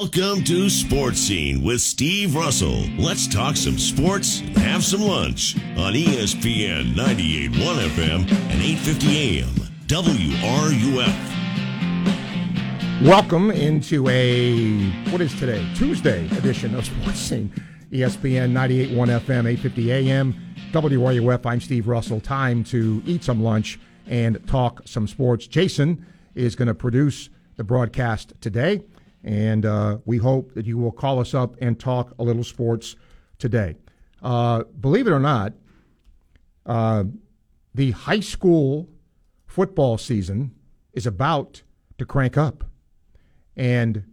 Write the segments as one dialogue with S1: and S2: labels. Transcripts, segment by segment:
S1: Welcome to Sports Scene with Steve Russell. Let's talk some sports and have some lunch on ESPN 98.1 FM and 8:50 AM WRUF.
S2: Welcome into a what is today? Tuesday edition of Sports Scene. ESPN 98.1 FM, 850 AM, WRUF. I'm Steve Russell. Time to eat some lunch and talk some sports. Jason is going to produce the broadcast today, and uh, we hope that you will call us up and talk a little sports today. Uh, believe it or not, uh, the high school football season is about to crank up. And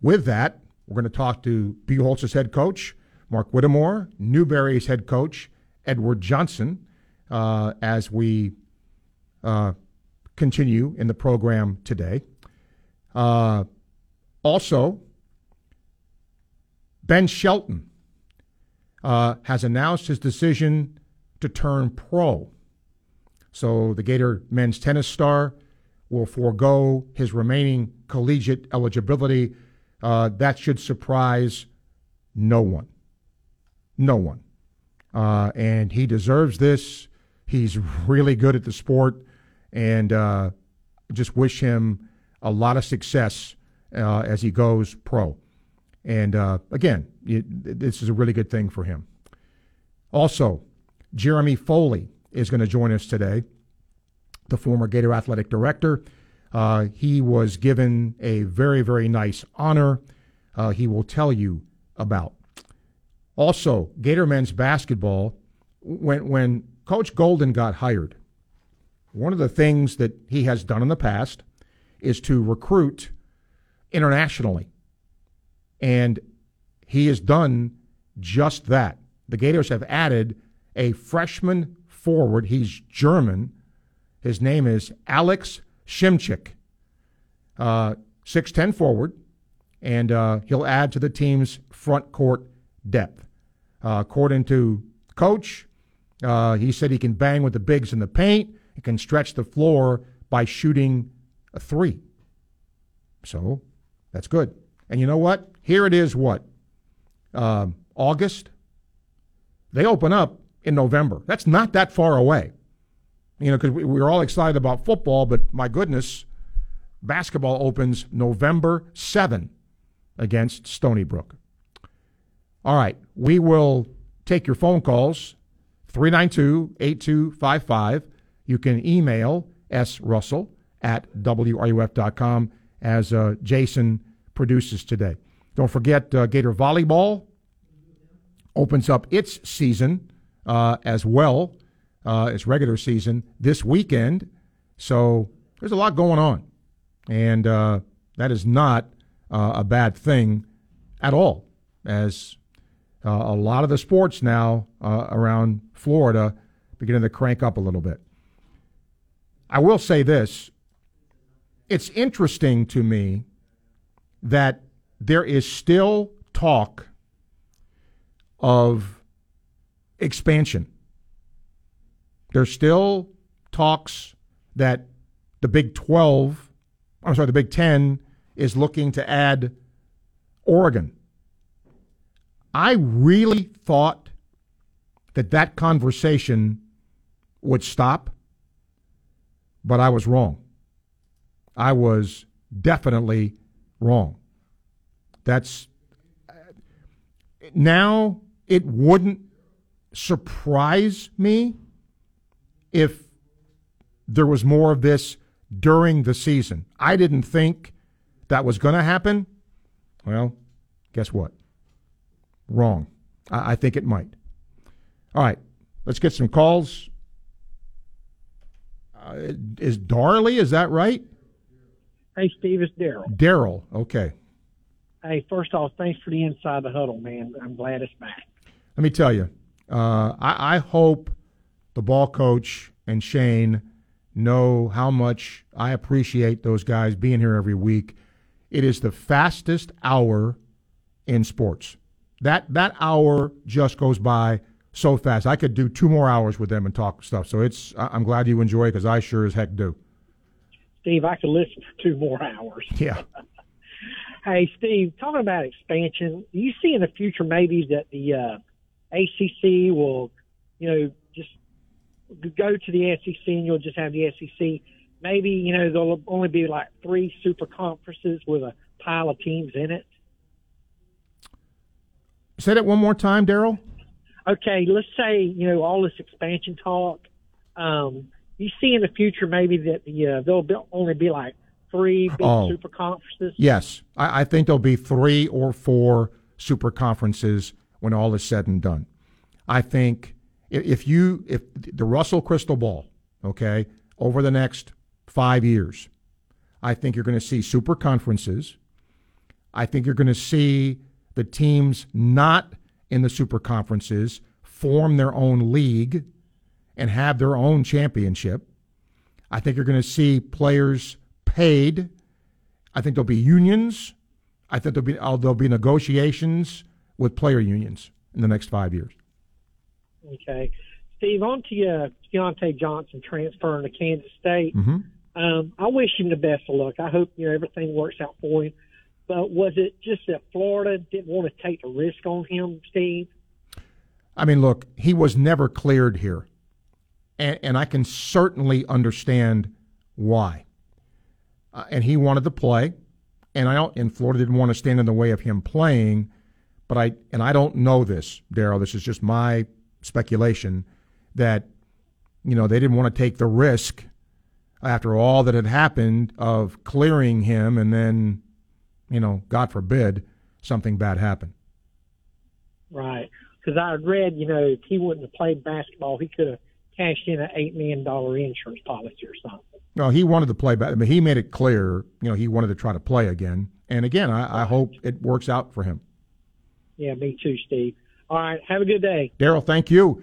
S2: with that, we're going to talk to Buchholz's head coach, Mark Whittemore, Newberry's head coach, Edward Johnson, uh, as we uh, continue in the program today. Also, Ben Shelton uh, has announced his decision to turn pro. So the Gator men's tennis star will forego his remaining collegiate eligibility. Uh, that should surprise no one. No one. Uh, and he deserves this. He's really good at the sport, and uh, just wish him a lot of success uh, as he goes pro. And uh, again, it, this is a really good thing for him. Also, Jeremy Foley is going to join us today, the former Gator athletic director. Uh, he was given a very, very nice honor. Uh, he will tell you about. Also, Gator men's basketball. When when Coach Golden got hired, one of the things that he has done in the past is to recruit internationally, and he has done just that. The Gators have added a freshman forward. He's German. His name is Alex Shimchik, uh, 6'10 forward, and uh, he'll add to the team's front court depth. Uh, according to coach, uh, he said he can bang with the bigs in the paint. He can stretch the floor by shooting a three. So that's good. And you know what? Here it is. What um, August? They open up in November. That's not that far away. You know, because we, we were all excited about football, but my goodness, basketball opens November 7 against Stony Brook. All right, we will take your phone calls 392 8255. You can email srussell at wruf.com as uh, Jason produces today. Don't forget uh, Gator Volleyball opens up its season uh, as well, uh, its regular season this weekend. So there's a lot going on. And uh, that is not uh, a bad thing at all, as a lot of the sports now around Florida beginning to crank up a little bit. I will say this it's interesting to me that there is still talk of expansion. There's still talks that the Big 12, I'm sorry, the Big 10 is looking to add Oregon. I really thought that that conversation would stop, but I was wrong. I was definitely wrong. That's now it wouldn't surprise me if there was more of this during the season. I didn't think that was going to happen. Well, guess what? Wrong. I, I think it might. All right, let's get some calls. Uh, is Darley? Is that right?
S3: Hey, Steve, it's Daryl.
S2: Daryl. Okay.
S3: Hey, first off, thanks for the inside the huddle, man. I'm glad it's back.
S2: Let me tell you, uh, I, I hope the ball coach and Shane know how much I appreciate those guys being here every week. It is the fastest hour in sports. That that hour just goes by so fast. I could do two more hours with them and talk stuff. So it's I'm glad you enjoy it because I sure as heck do.
S3: Steve, I could listen for two more hours.
S2: Yeah.
S3: Hey, Steve, talking about expansion, do you see in the future maybe that the uh, ACC will, you know, just go to the SEC and you'll just have the SEC? Maybe, you know, there'll only be like three super conferences with a pile of teams in it.
S2: Say that one more time, Daryl.
S3: Okay, let's say, you know, all this expansion talk. Um, you see in the future maybe that the, uh, there'll be, only be like three big
S2: Oh.
S3: super conferences?
S2: Yes, I, I think there'll be three or four super conferences when all is said and done. I think if you if the Russell crystal ball, okay, over the next five years, I think you're going to see super conferences. I think you're going to see the teams not in the super conferences form their own league and have their own championship. I think you're going to see players paid. I think there'll be unions. I think there'll be uh, there'll be negotiations with player unions in the next five years.
S3: Okay. Steve, on to uh, Keyontae Johnson transferring to Kansas State.
S2: Mm-hmm.
S3: Um, I wish him the best of luck. I hope you know everything works out for him. But was it just that Florida didn't want to take the risk on him, Steve?
S2: I mean, look, he was never cleared here, and, and I can certainly understand why. Uh, and he wanted to play, and I don't. And Florida didn't want to stand in the way of him playing. But I and I don't know this, Daryl. This is just my speculation that you know they didn't want to take the risk after all that had happened of clearing him, and then you know, God forbid, something bad happened.
S3: Right. Because I read, you know, if he wouldn't have played basketball, he could have cashed in an eight million dollar insurance policy or something.
S2: No, he wanted to play back. I mean, he made it clear, you know, he wanted to try to play again. And again, I, I hope it works out for him.
S3: Yeah, me too, Steve. All right. Have a good day.
S2: Daryl, thank you.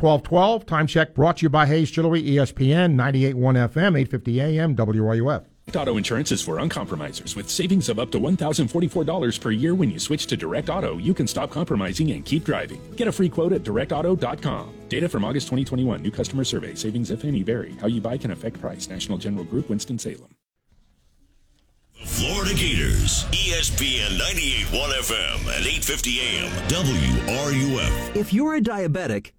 S2: 1212, time check brought to you by Hayes E ESPN, 98.1 FM, 850 AM, WRUF.
S4: Auto insurance is for uncompromisers with savings of up to $1,044 per year when you switch to Direct Auto. You can stop compromising and keep driving. Get a free quote at directauto.com. Data from August 2021. New customer survey. Savings, if any, vary. How you buy can affect price. National General Group, Winston-Salem.
S1: The Florida Gators, ESPN 98.1 FM and 8:50 AM, WRUF.
S5: If you're a diabetic,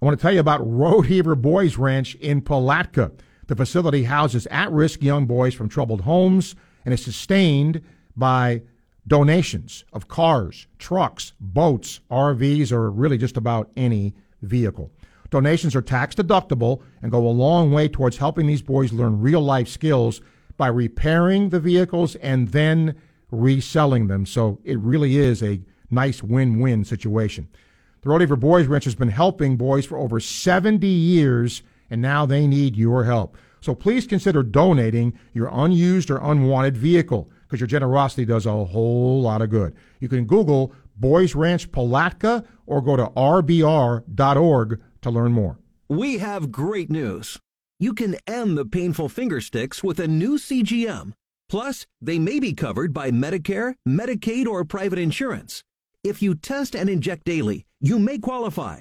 S2: I want to tell you about Rodeheaver Boys Ranch in Palatka. The facility houses at risk young boys from troubled homes and is sustained by donations of cars, trucks, boats, RVs, or really just about any vehicle. Donations are tax deductible and go a long way towards helping these boys learn real life skills by repairing the vehicles and then reselling them. So it really is a nice win win situation. The Road Boys Ranch has been helping boys for over 70 years, and now they need your help. So please consider donating your unused or unwanted vehicle because your generosity does a whole lot of good. You can Google Boys Ranch Palatka or go to rbr.org to learn more.
S5: we have great news. You can end the painful finger sticks with a new CGM. Plus, they may be covered by Medicare, Medicaid, or private insurance. If you test and inject daily, you may qualify.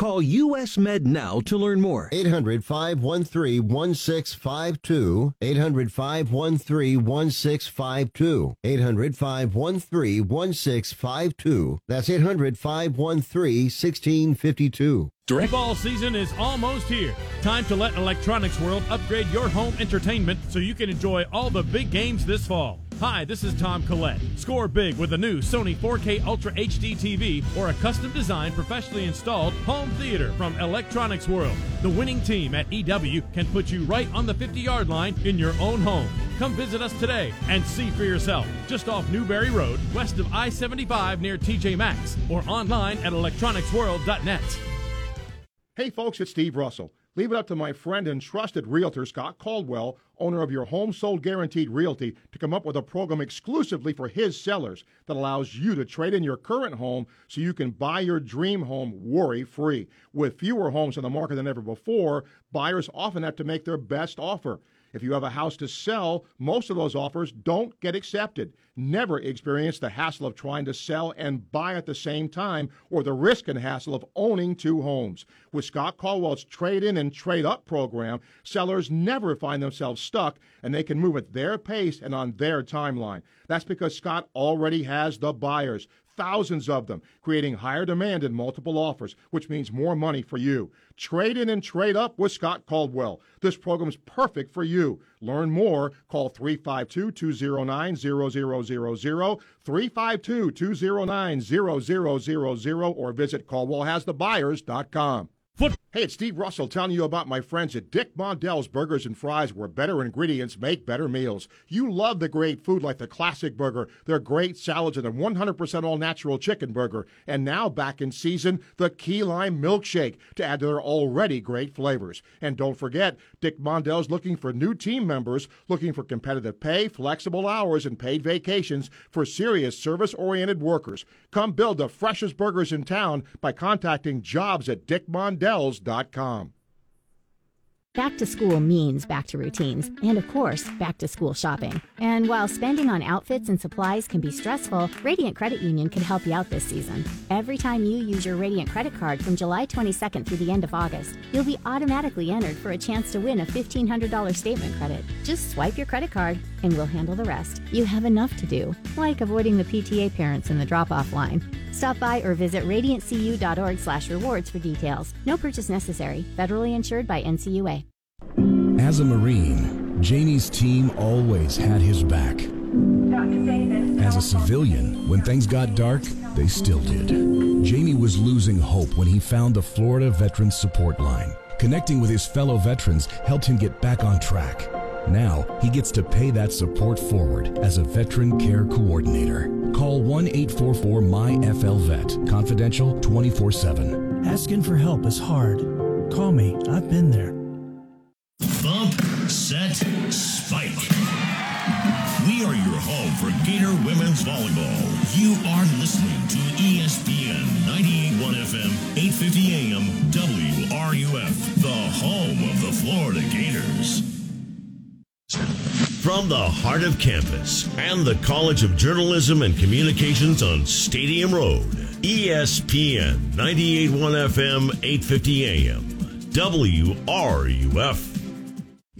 S5: Call US Med now to learn more.
S6: 800 513 1652. 800 513 1652. 800 513 1652. That's 800 513 1652.
S4: Direct
S7: Football season is almost here. Time to let Electronics World upgrade your home entertainment so you can enjoy all the big games this fall. Hi, this is Tom Collette. Score big with a new Sony 4K Ultra HD TV or a custom designed, professionally installed home theater from Electronics World. The winning team at EW can put you right on the 50 yard line in your own home. Come visit us today and see for yourself. Just off Newberry Road, west of I 75 near TJ Maxx, or online at electronicsworld.net.
S2: Hey, folks, it's Steve Russell. Leave it up to my friend and trusted realtor, Scott Caldwell, owner of your Home Sold Guaranteed Realty, to come up with a program exclusively for his sellers that allows you to trade in your current home so you can buy your dream home worry free. With fewer homes on the market than ever before, buyers often have to make their best offer. If you have a house to sell, most of those offers don't get accepted. Never experience the hassle of trying to sell and buy at the same time or the risk and hassle of owning two homes. With Scott Caldwell's trade in and trade up program, sellers never find themselves stuck and they can move at their pace and on their timeline. That's because Scott already has the buyers thousands of them, creating higher demand and multiple offers, which means more money for you. Trade in and trade up with Scott Caldwell. This program is perfect for you. Learn more. Call 352 209 0000, 352 209 0000, or visit CaldwellHasTheBuyers.com. Foot. Hey, it's Steve Russell telling you about my friends at Dick Mondell's Burgers and Fries, where better ingredients make better meals. You love the great food like the classic burger, their great salads, and a 100% all natural chicken burger. And now, back in season, the key lime milkshake to add to their already great flavors. And don't forget, Dick Mondell's looking for new team members, looking for competitive pay, flexible hours, and paid vacations for serious service oriented workers. Come build the freshest burgers in town by contacting jobs at Dick Mondell hotels.com.
S8: Back to school means back to routines, and of course, back to school shopping. And while spending on outfits and supplies can be stressful, Radiant Credit Union can help you out this season. Every time you use your Radiant credit card from July 22nd through the end of August, you'll be automatically entered for a chance to win a $1,500 statement credit. Just swipe your credit card, and we'll handle the rest. You have enough to do, like avoiding the PTA parents in the drop-off line. Stop by or visit radiantcu.org slash rewards for details. No purchase necessary. Federally insured by NCUA.
S9: As a Marine, Janie's team always had his back. As a civilian, when things got dark, they still did. Janie was losing hope when he found the Florida Veterans Support Line. Connecting with his fellow veterans helped him get back on track. Now he gets to pay that support forward as a veteran care coordinator. Call 1 844 MyFLVET, confidential 24 7.
S10: Asking for help is hard. Call me, I've been there.
S1: Bump, set, spike. We are your home for Gator Women's Volleyball. You are listening to ESPN 98.1 FM, 850 AM, WRUF, the home of the Florida Gators. From the heart of campus and the College of Journalism and Communications on Stadium Road, ESPN 98.1 FM, 850 AM, WRUF.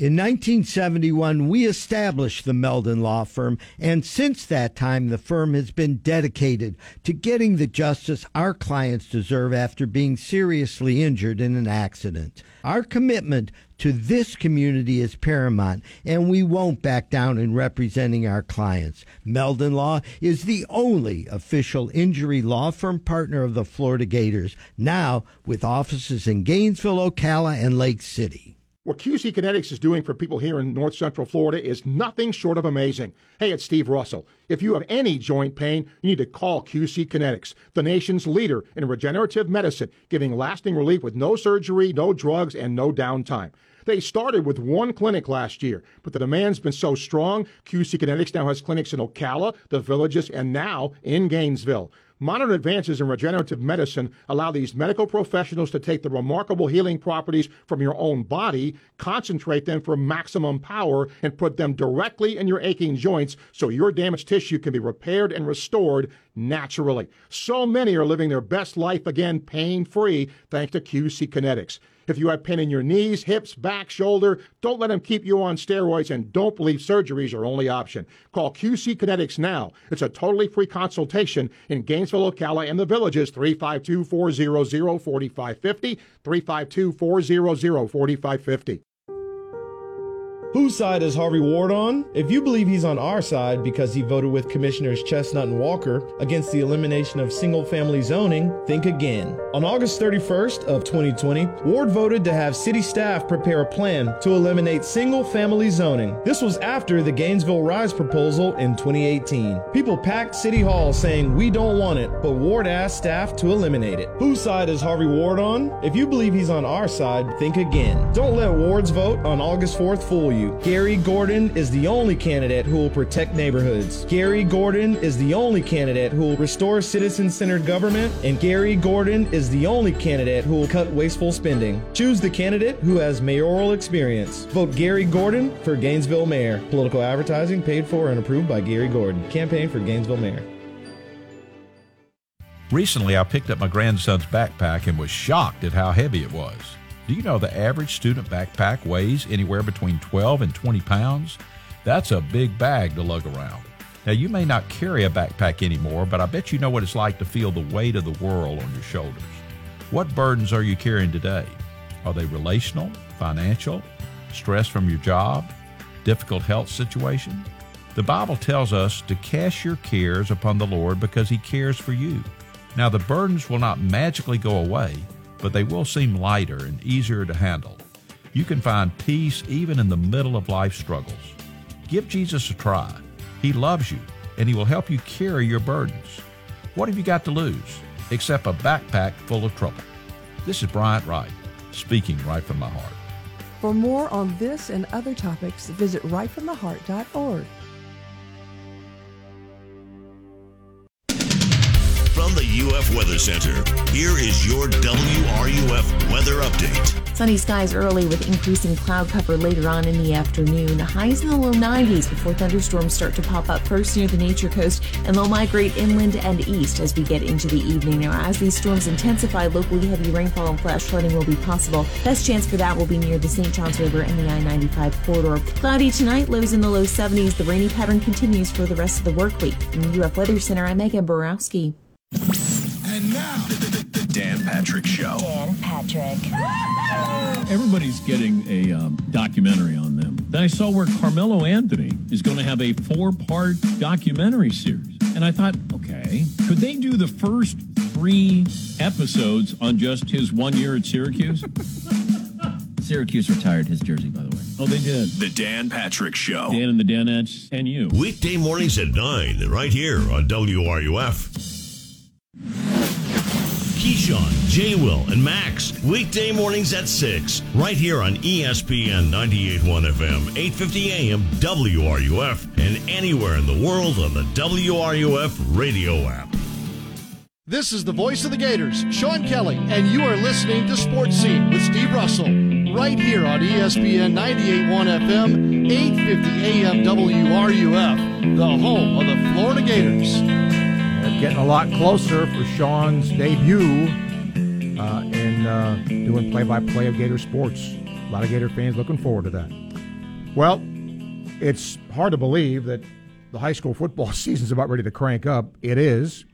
S11: In 1971, we established the Meldon Law Firm, and since that time, the firm has been dedicated to getting the justice our clients deserve after being seriously injured in an accident. Our commitment to this community is paramount, and we won't back down in representing our clients. Meldon Law is the only official injury law firm partner of the Florida Gators, now with offices in Gainesville, Ocala, and Lake City.
S2: What QC Kinetix is doing for people here in North Central Florida is nothing short of amazing. Hey, it's Steve Russell. If you have any joint pain, you need to call QC Kinetix, the nation's leader in regenerative medicine, giving lasting relief with no surgery, no drugs, and no downtime. They started with one clinic last year, but the demand's been so strong, QC Kinetix now has clinics in Ocala, the Villages, and now in Gainesville. Modern advances in regenerative medicine allow these medical professionals to take the remarkable healing properties from your own body, concentrate them for maximum power, and put them directly in your aching joints so your damaged tissue can be repaired and restored naturally. So many are living their best life again pain free thanks to QC Kinetix. If you have pain in your knees, hips, back, shoulder, don't let them keep you on steroids and don't believe surgery is your only option. Call QC Kinetix now. It's a totally free consultation in Gainesville, Ocala, and the villages 352 400 4550. 352 400 4550.
S12: Whose side is Harvey Ward on? If you believe he's on our side because he voted with Commissioners Chestnut and Walker against the elimination of single-family zoning, think again. On August 31st of 2020, Ward voted to have city staff prepare a plan to eliminate single-family zoning. This was after the Gainesville Rise proposal in 2018. People packed City Hall saying we don't want it, but Ward asked staff to eliminate it. Whose side is Harvey Ward on? If you believe he's on our side, think again. Don't let Ward's vote on August 4th fool you.
S13: DFW. Gary Gordon is the only candidate who will protect neighborhoods. Gary Gordon is the only candidate who will restore citizen centered government. And Gary Gordon is the only candidate who will cut wasteful spending. Choose the candidate who has mayoral experience. Vote Gary Gordon for Gainesville Mayor. Political advertising paid for and approved by Gary Gordon. Campaign for Gainesville Mayor.
S14: Recently, I picked up my grandson's backpack and was shocked at how heavy it was. Do you know the average student backpack weighs anywhere between 12 and 20 pounds? That's a big bag to lug around. Now, you may not carry a backpack anymore, but I bet you know what it's like to feel the weight of the world on your shoulders. What burdens are you carrying today? Are they relational, financial, stress from your job, difficult health situation? The Bible tells us to cast your cares upon the Lord because He cares for you. Now, the burdens will not magically go away, but they will seem lighter and easier to handle. You can find peace even in the middle of life struggles. Give Jesus a try. He loves you, and He will help you carry your burdens. What have you got to lose except a backpack full of trouble? This is Bryant Wright, speaking right from my heart.
S15: For more on this and other topics, visit rightfromtheheart.org.
S1: From the UF Weather Center, here is your WRUF weather update.
S16: Sunny skies early with increasing cloud cover later on in the afternoon. Highs in the low 90s before thunderstorms start to pop up first near the Nature Coast and they'll migrate inland and east as we get into the evening. Now, as these storms intensify, locally heavy rainfall and flash flooding will be possible. Best chance for that will be near the St. Johns River and the I 95 corridor. Cloudy tonight, lows in the low 70s. The rainy pattern continues for the rest of the work week. From the UF Weather Center, I'm Megan Borowski.
S4: And now, the, the, the Dan Patrick Show.
S16: Dan Patrick.
S17: Everybody's getting a um, documentary on them. Then I saw where Carmelo Anthony is going to have a four part documentary series. And I thought, okay, could they do the first three episodes on just his one year at Syracuse?
S18: Syracuse retired his jersey, by the way.
S17: Oh, they did.
S4: The Dan Patrick Show.
S17: Dan and the Danettes and you.
S1: Weekday mornings at 9, right here on WRUF. Keyshawn, J. Will, and Max. Weekday mornings at 6, right here on ESPN 98.1 FM, 850 AM, WRUF, and anywhere in the world on the WRUF radio app.
S19: This is the voice of the Gators, Sean Kelly, and you are listening to Sports Scene with Steve Russell, right here on ESPN 98.1 FM, 850 AM WRUF, the home of the Florida Gators.
S2: Getting a lot closer for Sean's debut uh, in uh, doing play-by-play of Gator sports. A lot of Gator fans looking forward to that. Well, it's hard to believe that the high school football season's about ready to crank up. It is.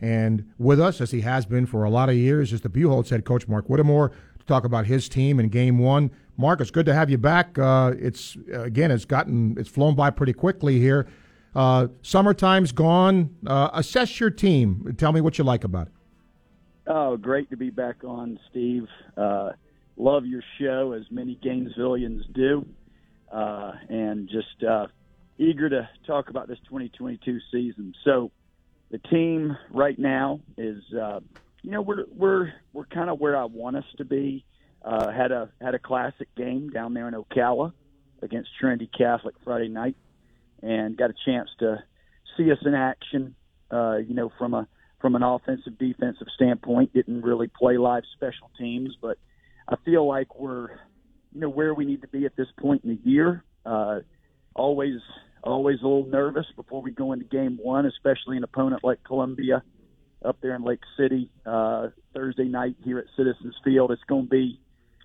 S2: And with us, as he has been for a lot of years, is the Buchholz head coach, Mark Whittemore, to talk about his team in game one. Mark, it's good to have you back. Uh, it's again, it's gotten it's flown by pretty quickly here. Uh, summertime's gone. Uh, assess your team. Tell me what you like about it.
S20: Oh, great to be back on, Steve. Uh, love your show, as many Gainesvillians do, uh, and just uh, eager to talk about this 2022 season. So, the team right now is, uh, you know, we're we're we're kind of where I want us to be. Had a had a classic game down there in Ocala against Trinity Catholic Friday night, and got a chance to see us in action. Uh, you know, from a from an offensive defensive standpoint, didn't really play live special teams, but I feel like we're you know where we need to be at this point in the year. Uh, always always a little nervous before we go into game one, especially an opponent like Columbia up there in Lake City uh, Thursday night here at Citizens Field. It's going to be,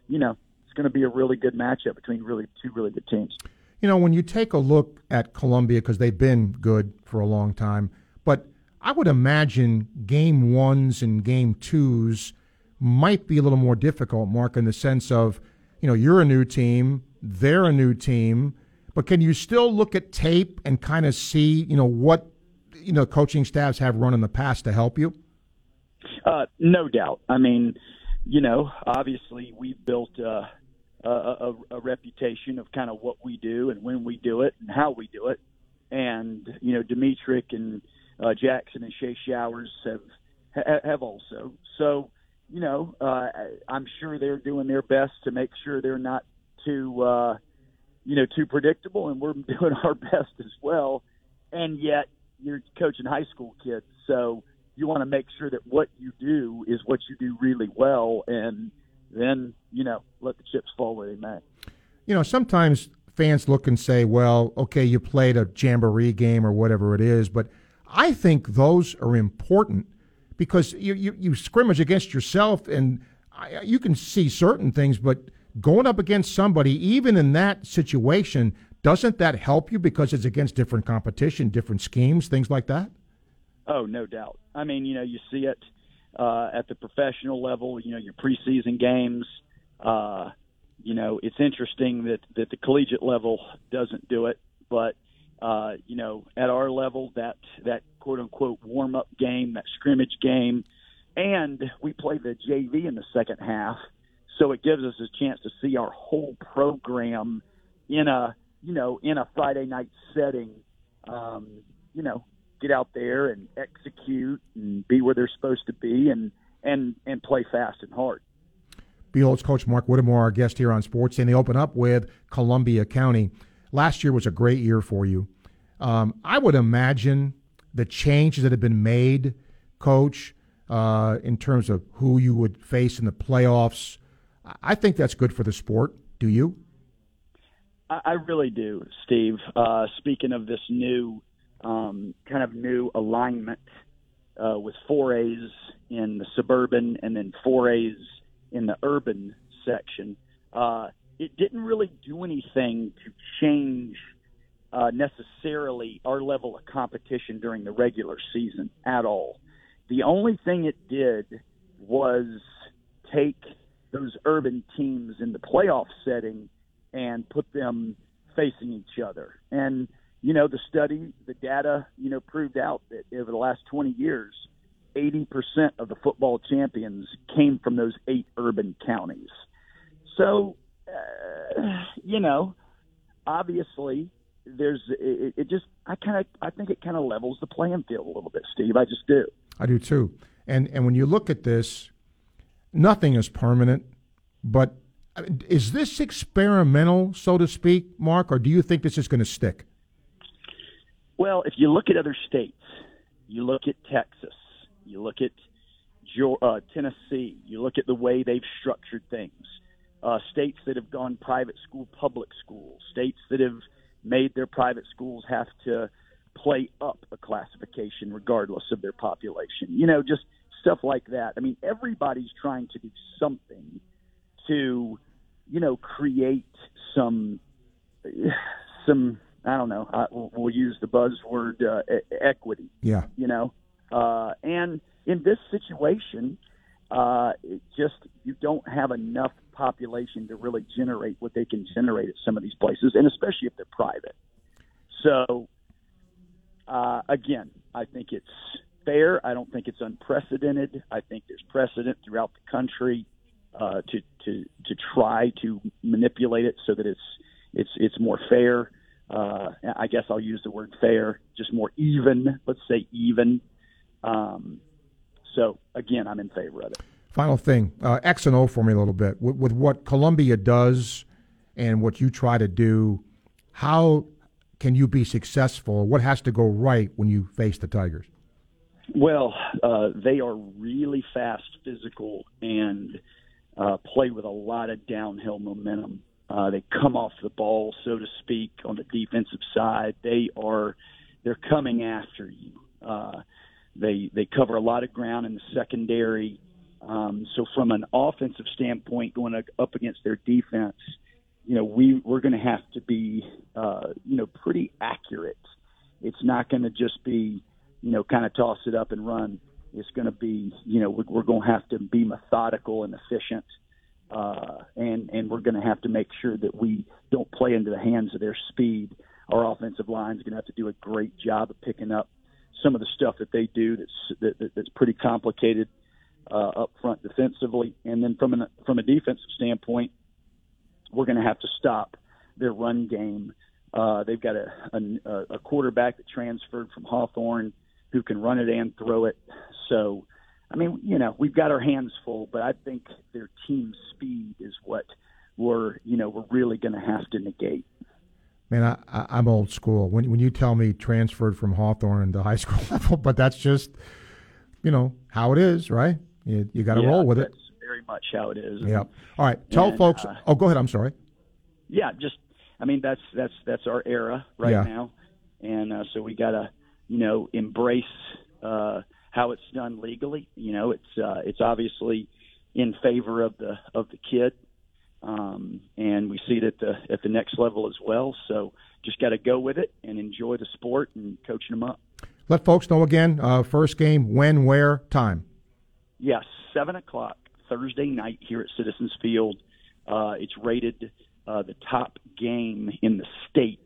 S20: you know, it's going to be a really good matchup between really two really good teams.
S2: You know, when you take a look at Columbia, because they've been good for a long time, but I would imagine game ones and game twos might be a little more difficult, Mark, in the sense of, you know, you're a new team, they're a new team, but can you still look at tape and kind of see, you know, what, you know, coaching staffs have run in the past to help you?
S20: Uh, no doubt. I mean, you know, obviously we've built uh, a, a, a reputation of kind of what we do and when we do it and how we do it. And you know, Demetric and uh, Jackson and Shea Showers have ha- have also. So, you know, uh, I'm sure they're doing their best to make sure they're not too, uh, you know, too predictable, and we're doing our best as well. And yet, you're coaching high school kids, so you want to make sure that what you do is what you do really well, and then you know let the chips fall where they may.
S2: You know, sometimes fans look and say, "Well, okay, you played a jamboree game or whatever it is," but I think those are important because you you, you scrimmage against yourself, and I, you can see certain things, but going up against somebody, even in that situation, doesn't that help you because it's against different competition, different schemes, things like that?
S20: Oh, no doubt. I mean, you know, you see it uh, at the professional level. You know, your preseason games. Uh, you know, it's interesting that that the collegiate level doesn't do it, but uh, you know, at our level, that that quote unquote warm up game, that scrimmage game, and we play the JV in the second half, so it gives us a chance to see our whole program in a you know in a Friday night setting. Um, you know, get out there and execute and be where they're supposed to be and and and play fast and hard.
S2: Buchholz Coach Mark Whittemore, our guest here on Sports, and they open up with Columbia County. Last year was a great year for you. Um, I would imagine the changes that have been made, Coach, uh, in terms of who you would face in the playoffs. I think that's good for the sport. Do you?
S20: I really do, Steve. Uh, speaking of this new um, kind of new alignment uh, with four A's in the suburban and then four A's in the urban section. Uh, it didn't really do anything to change uh, necessarily our level of competition during the regular season at all. The only thing it did was take those urban teams in the playoff setting and put them facing each other. And you know, the study, the data, you know, proved out that over the last 20 years, 80% of the football champions came from those eight urban counties. So, uh, you know, obviously, there's it, it just I kind of I think it kind of levels the playing field a little bit, Steve. I just do.
S2: I do too. And and when you look at this, nothing is permanent, but is this experimental, so to speak, Mark, or do you think this is going to stick?
S20: Well, if you look at other states, you look at Texas, you look at uh, Tennessee, you look at the way they've structured things. Uh, states that have gone private school, public school, states that have made their private schools have to play up a classification regardless of their population. You know, just stuff like that. I mean, everybody's trying to do something to, you know, create some some I don't know. I, we'll use the buzzword uh, equity.
S2: Yeah.
S20: You know, uh, and in this situation, uh, it just you don't have enough population to really generate what they can generate at some of these places, and especially if they're private. So, uh, again, I think it's fair. I don't think it's unprecedented. I think there's precedent throughout the country uh, to to to try to manipulate it so that it's it's it's more fair uh, I guess I'll use the word fair, just more even. Let's say even. Um, so again, I'm in favor of it.
S2: Final thing, uh, X and O for me a little bit with, with what Columbia does and what you try to do. How can you be successful? What has to go right when you face the Tigers?
S20: Well, uh, they are really fast, physical, and uh, play with a lot of downhill momentum. Uh, they come off the ball, so to speak, on the defensive side. They are they're coming after you. Uh, they they cover a lot of ground in the secondary. Um, so from an offensive standpoint, going up against their defense, you know we we're going to have to be uh, you know pretty accurate. It's not going to just be you know kind of toss it up and run. It's going to be you know we're, we're going to have to be methodical and efficient uh, and and we're going to have to make sure that we don't play into the hands of their speed. Our offensive line is going to have to do a great job of picking up some of the stuff that they do that's that, that, that's pretty complicated uh, up front defensively, and then from an from a defensive standpoint, we're going to have to stop their run game. Uh, they've got a, a, a quarterback that transferred from Hawthorne who can run it and throw it. So I mean, you know, we've got our hands full, but I think their team speed is what we're, you know, we're really going to have to negate.
S2: Man, I, I, am old school. When when you tell me transferred from Hawthorne to high school level, but that's just, you know, how it is, right? You, you got to
S20: yeah,
S2: roll with it.
S20: Very much how it is.
S2: Yeah. All right. Tell
S20: and,
S2: folks.
S20: Uh,
S2: oh, go ahead. I'm sorry.
S20: Yeah, just I mean that's that's that's our era right
S2: Yeah.
S20: now, and uh, so we gotta you know embrace uh, how it's done legally. You know, it's uh, it's obviously in favor of the of the kid, um, and we see it at the at the next level as well. So just got to go with it and enjoy the sport and coaching them up.
S2: Let folks know again. Uh, first game, when, where, time.
S20: Yes, seven o'clock Thursday night here at Citizens Field. Uh, it's rated uh, the top game in the state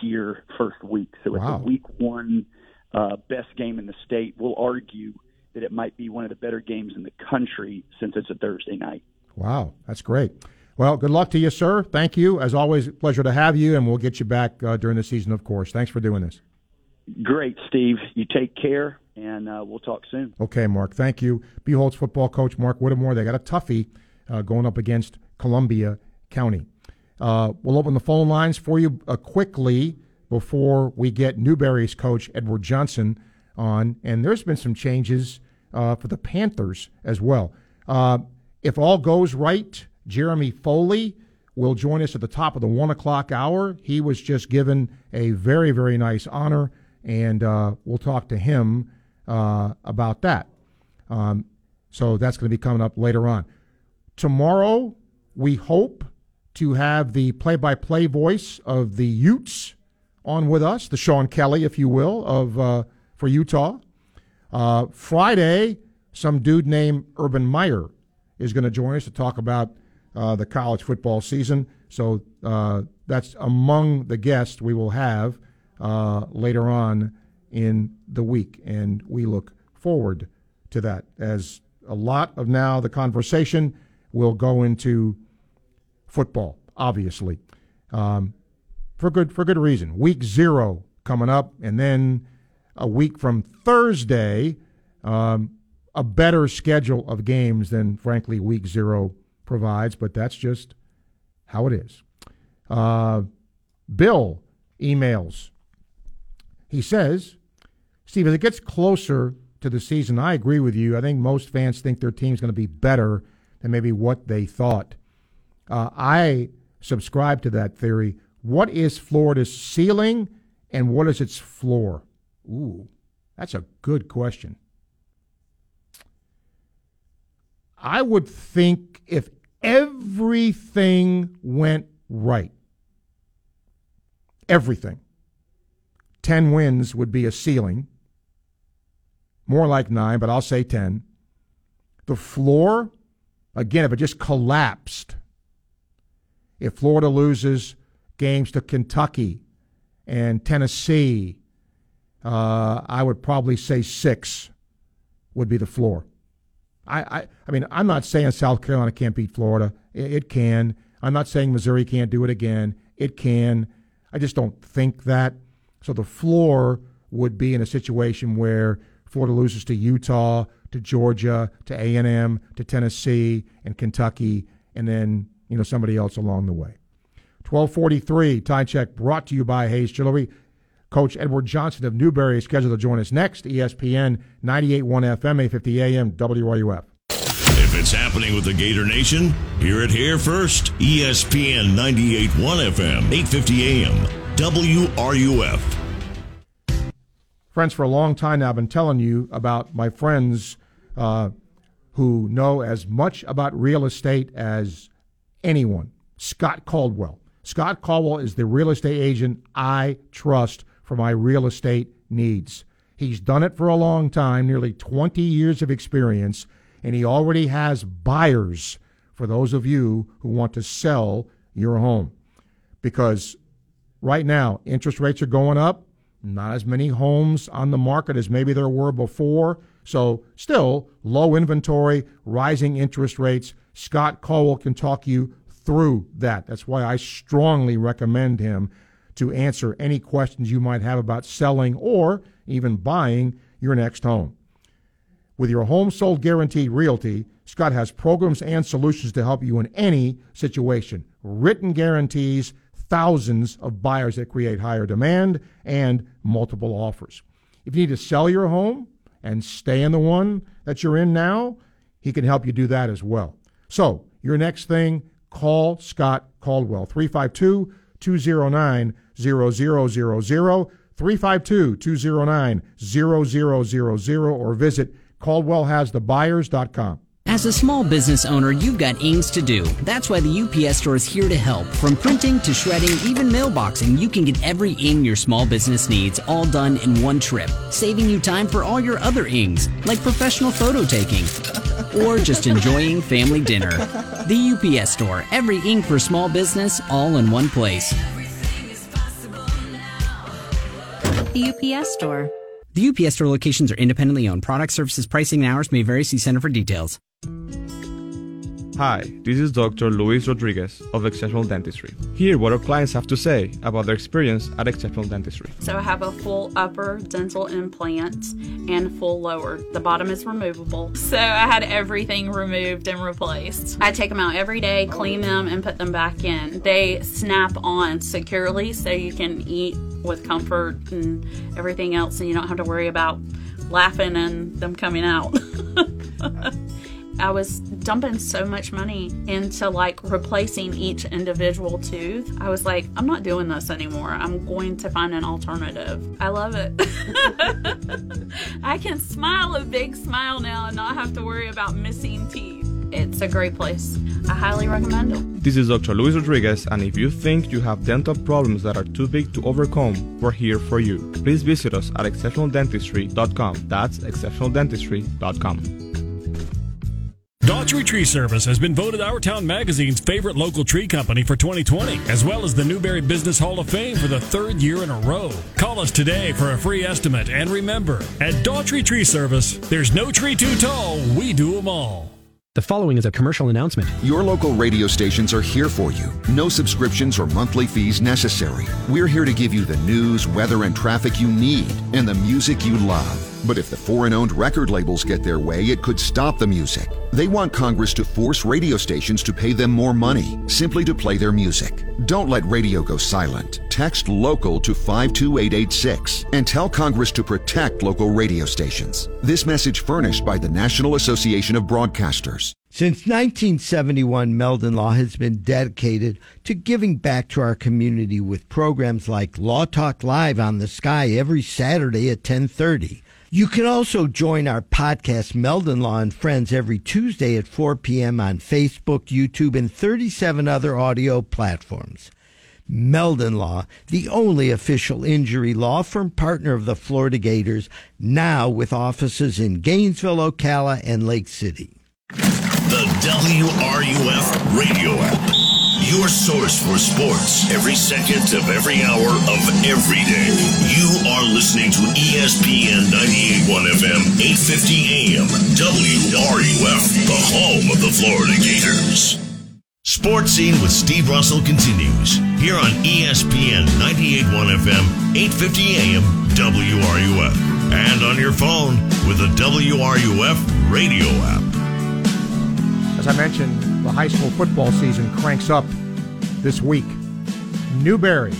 S20: here first week, so it's
S2: Wow.
S20: a week one uh, best game in the state. We'll argue that it might be one of the better games in the country since it's a Thursday night.
S2: Wow, that's great. Well, good luck to you, sir. Thank you. As always, pleasure to have you, and we'll get you back uh, during the season, of course. Thanks for doing this.
S20: Great, Steve. You take care, and uh, we'll talk soon.
S2: Okay, Mark. Thank you. Buchholz football coach Mark Whittemore. They got a toughie uh, going up against Columbia County. Uh, we'll open the phone lines for you uh, quickly before we get Newberry's coach Edward Johnson on. And there's been some changes uh, for the Panthers as well. Uh, if all goes right, Jeremy Foley will join us at the top of the one o'clock hour. He was just given a very, very nice honor, and uh, we'll talk to him uh, about that. Um, so that's going to be coming up later on. Tomorrow, we hope to have the play by play voice of the Utes on with us, the Sean Kelly, if you will, of uh, for Utah. Uh, Friday, some dude named Urban Meyer is going to join us to talk about uh, the college football season. So uh, that's among the guests we will have uh, later on in the week, and we look forward to that. As a lot of now the conversation will go into football, obviously, um, for good for good reason. Week zero coming up, and then a week from Thursday, um, a better schedule of games than frankly week zero provides. But that's just how it is. Uh, Bill emails. He says, Steve, as it gets closer to the season, I agree with you. I think most fans think their team's going to be better than maybe what they thought. Uh, I subscribe to that theory. What is Florida's ceiling and what is its floor? Ooh, that's a good question. I would think if everything went right, everything, 10 wins would be a ceiling. More like nine, but I'll say 10. The floor, again, if it just collapsed, if Florida loses games to Kentucky and Tennessee, uh, I would probably say six would be the floor. I, I, I mean, I'm not saying South Carolina can't beat Florida. It, it can. I'm not saying Missouri can't do it again. It can. I just don't think that. So the floor would be in a situation where Florida loses to Utah, to Georgia, to A&M, to Tennessee, and Kentucky, and then you know somebody else along the way. 1243 time check brought to you by Hayes Jewelry. Coach Edward Johnson of Newberry is scheduled to join us next. ESPN 98.1 FM, 850 AM, WRUF.
S1: If it's happening with the Gator Nation, hear it here first. ESPN 98.1 FM, 850 AM, WRUF.
S2: Friends, for a long time now, I've been telling you about my friends uh, who know as much about real estate as anyone. Scott Caldwell. Scott Caldwell is the real estate agent I trust for my real estate needs. He's done it for a long time, nearly 20 years of experience, and he already has buyers for those of you who want to sell your home. Because right now, interest rates are going up, not as many homes on the market as maybe there were before. So, still low inventory, rising interest rates. Scott Caldwell can talk you through that. That's why I strongly recommend him to answer any questions you might have about selling or even buying your next home. With your home sold guaranteed realty, Scott has programs and solutions to help you in any situation. Written guarantees, thousands of buyers that create higher demand and multiple offers. If you need to sell your home and stay in the one that you're in now, he can help you do that as well. So, your next thing, call Scott Caldwell, 352 209 0000, 352 209 0000, or visit caldwellhasthebuyers.com.
S21: As a small business owner, you've got ings to do. That's why the UPS store is here to help. From printing to shredding, even mailboxing, you can get every ing your small business needs all done in one trip, saving you time for all your other ings, like professional photo taking or just enjoying family dinner. The UPS store, every ink for small business, all in one place.
S22: The UPS store.
S21: The UPS store locations are independently owned. Product services, pricing, and hours may vary. See Center for details.
S13: Hi, this is Dr. Luis Rodriguez of Exceptional Dentistry. Hear what our clients have to say about their experience at Exceptional Dentistry.
S23: So I have a full upper dental implant and full lower. The bottom is removable. So I had everything removed and replaced. I take them out every day, clean them, and put them back in. They snap on securely so you can eat with comfort and everything else, and you don't have to worry about laughing and them coming out. I was dumping so much money into like replacing each individual tooth. I was like, I'm not doing this anymore. I'm going to find an alternative. I love it. I can smile a big smile now and not have to worry about missing teeth. It's a great place. I highly recommend it.
S13: This is Dr. Luis Rodriguez, and if you think you have dental problems that are too big to overcome, we're here for you. Please visit us at exceptionaldentistry.com. That's exceptionaldentistry.com.
S24: Daughtry Tree Service has been voted Our Town Magazine's favorite local tree company for 2020, as well as the Newberry Business Hall of Fame for the third year in a row. Call us today for a free estimate, and remember, at Daughtry Tree Service, there's no tree too tall, we do them all.
S25: The following is a commercial announcement.
S26: Your local radio stations are here for you. No subscriptions or monthly fees necessary. We're here to give you the news, weather, and traffic you need and the music you love. But if the foreign owned record labels get their way, it could stop the music. They want Congress to force radio stations to pay them more money simply to play their music. Don't let radio go silent. Text local to 52886 and tell Congress to protect local radio stations. This message furnished by the National Association of Broadcasters.
S11: Since 1971, Meldon Law has been dedicated to giving back to our community with programs like Law Talk Live on the Sky every Saturday at 1030. You can also join our podcast, Meldon Law and Friends, every Tuesday at 4 p.m. on Facebook, YouTube, and 37 other audio platforms. Meldon Law, the only official injury law firm partner of the Florida Gators, now with offices in Gainesville, Ocala, and Lake City.
S1: The WRUF radio app. Your source for sports every second of every hour of every day. You are listening to ESPN 98.1 FM, 850 AM, WRUF, the home of the Florida Gators. Sports Scene with Steve Russell continues here on ESPN 98.1 FM, 850 AM, WRUF, and on your phone with the WRUF radio app.
S2: As I mentioned, the high school football season cranks up this week. Newberry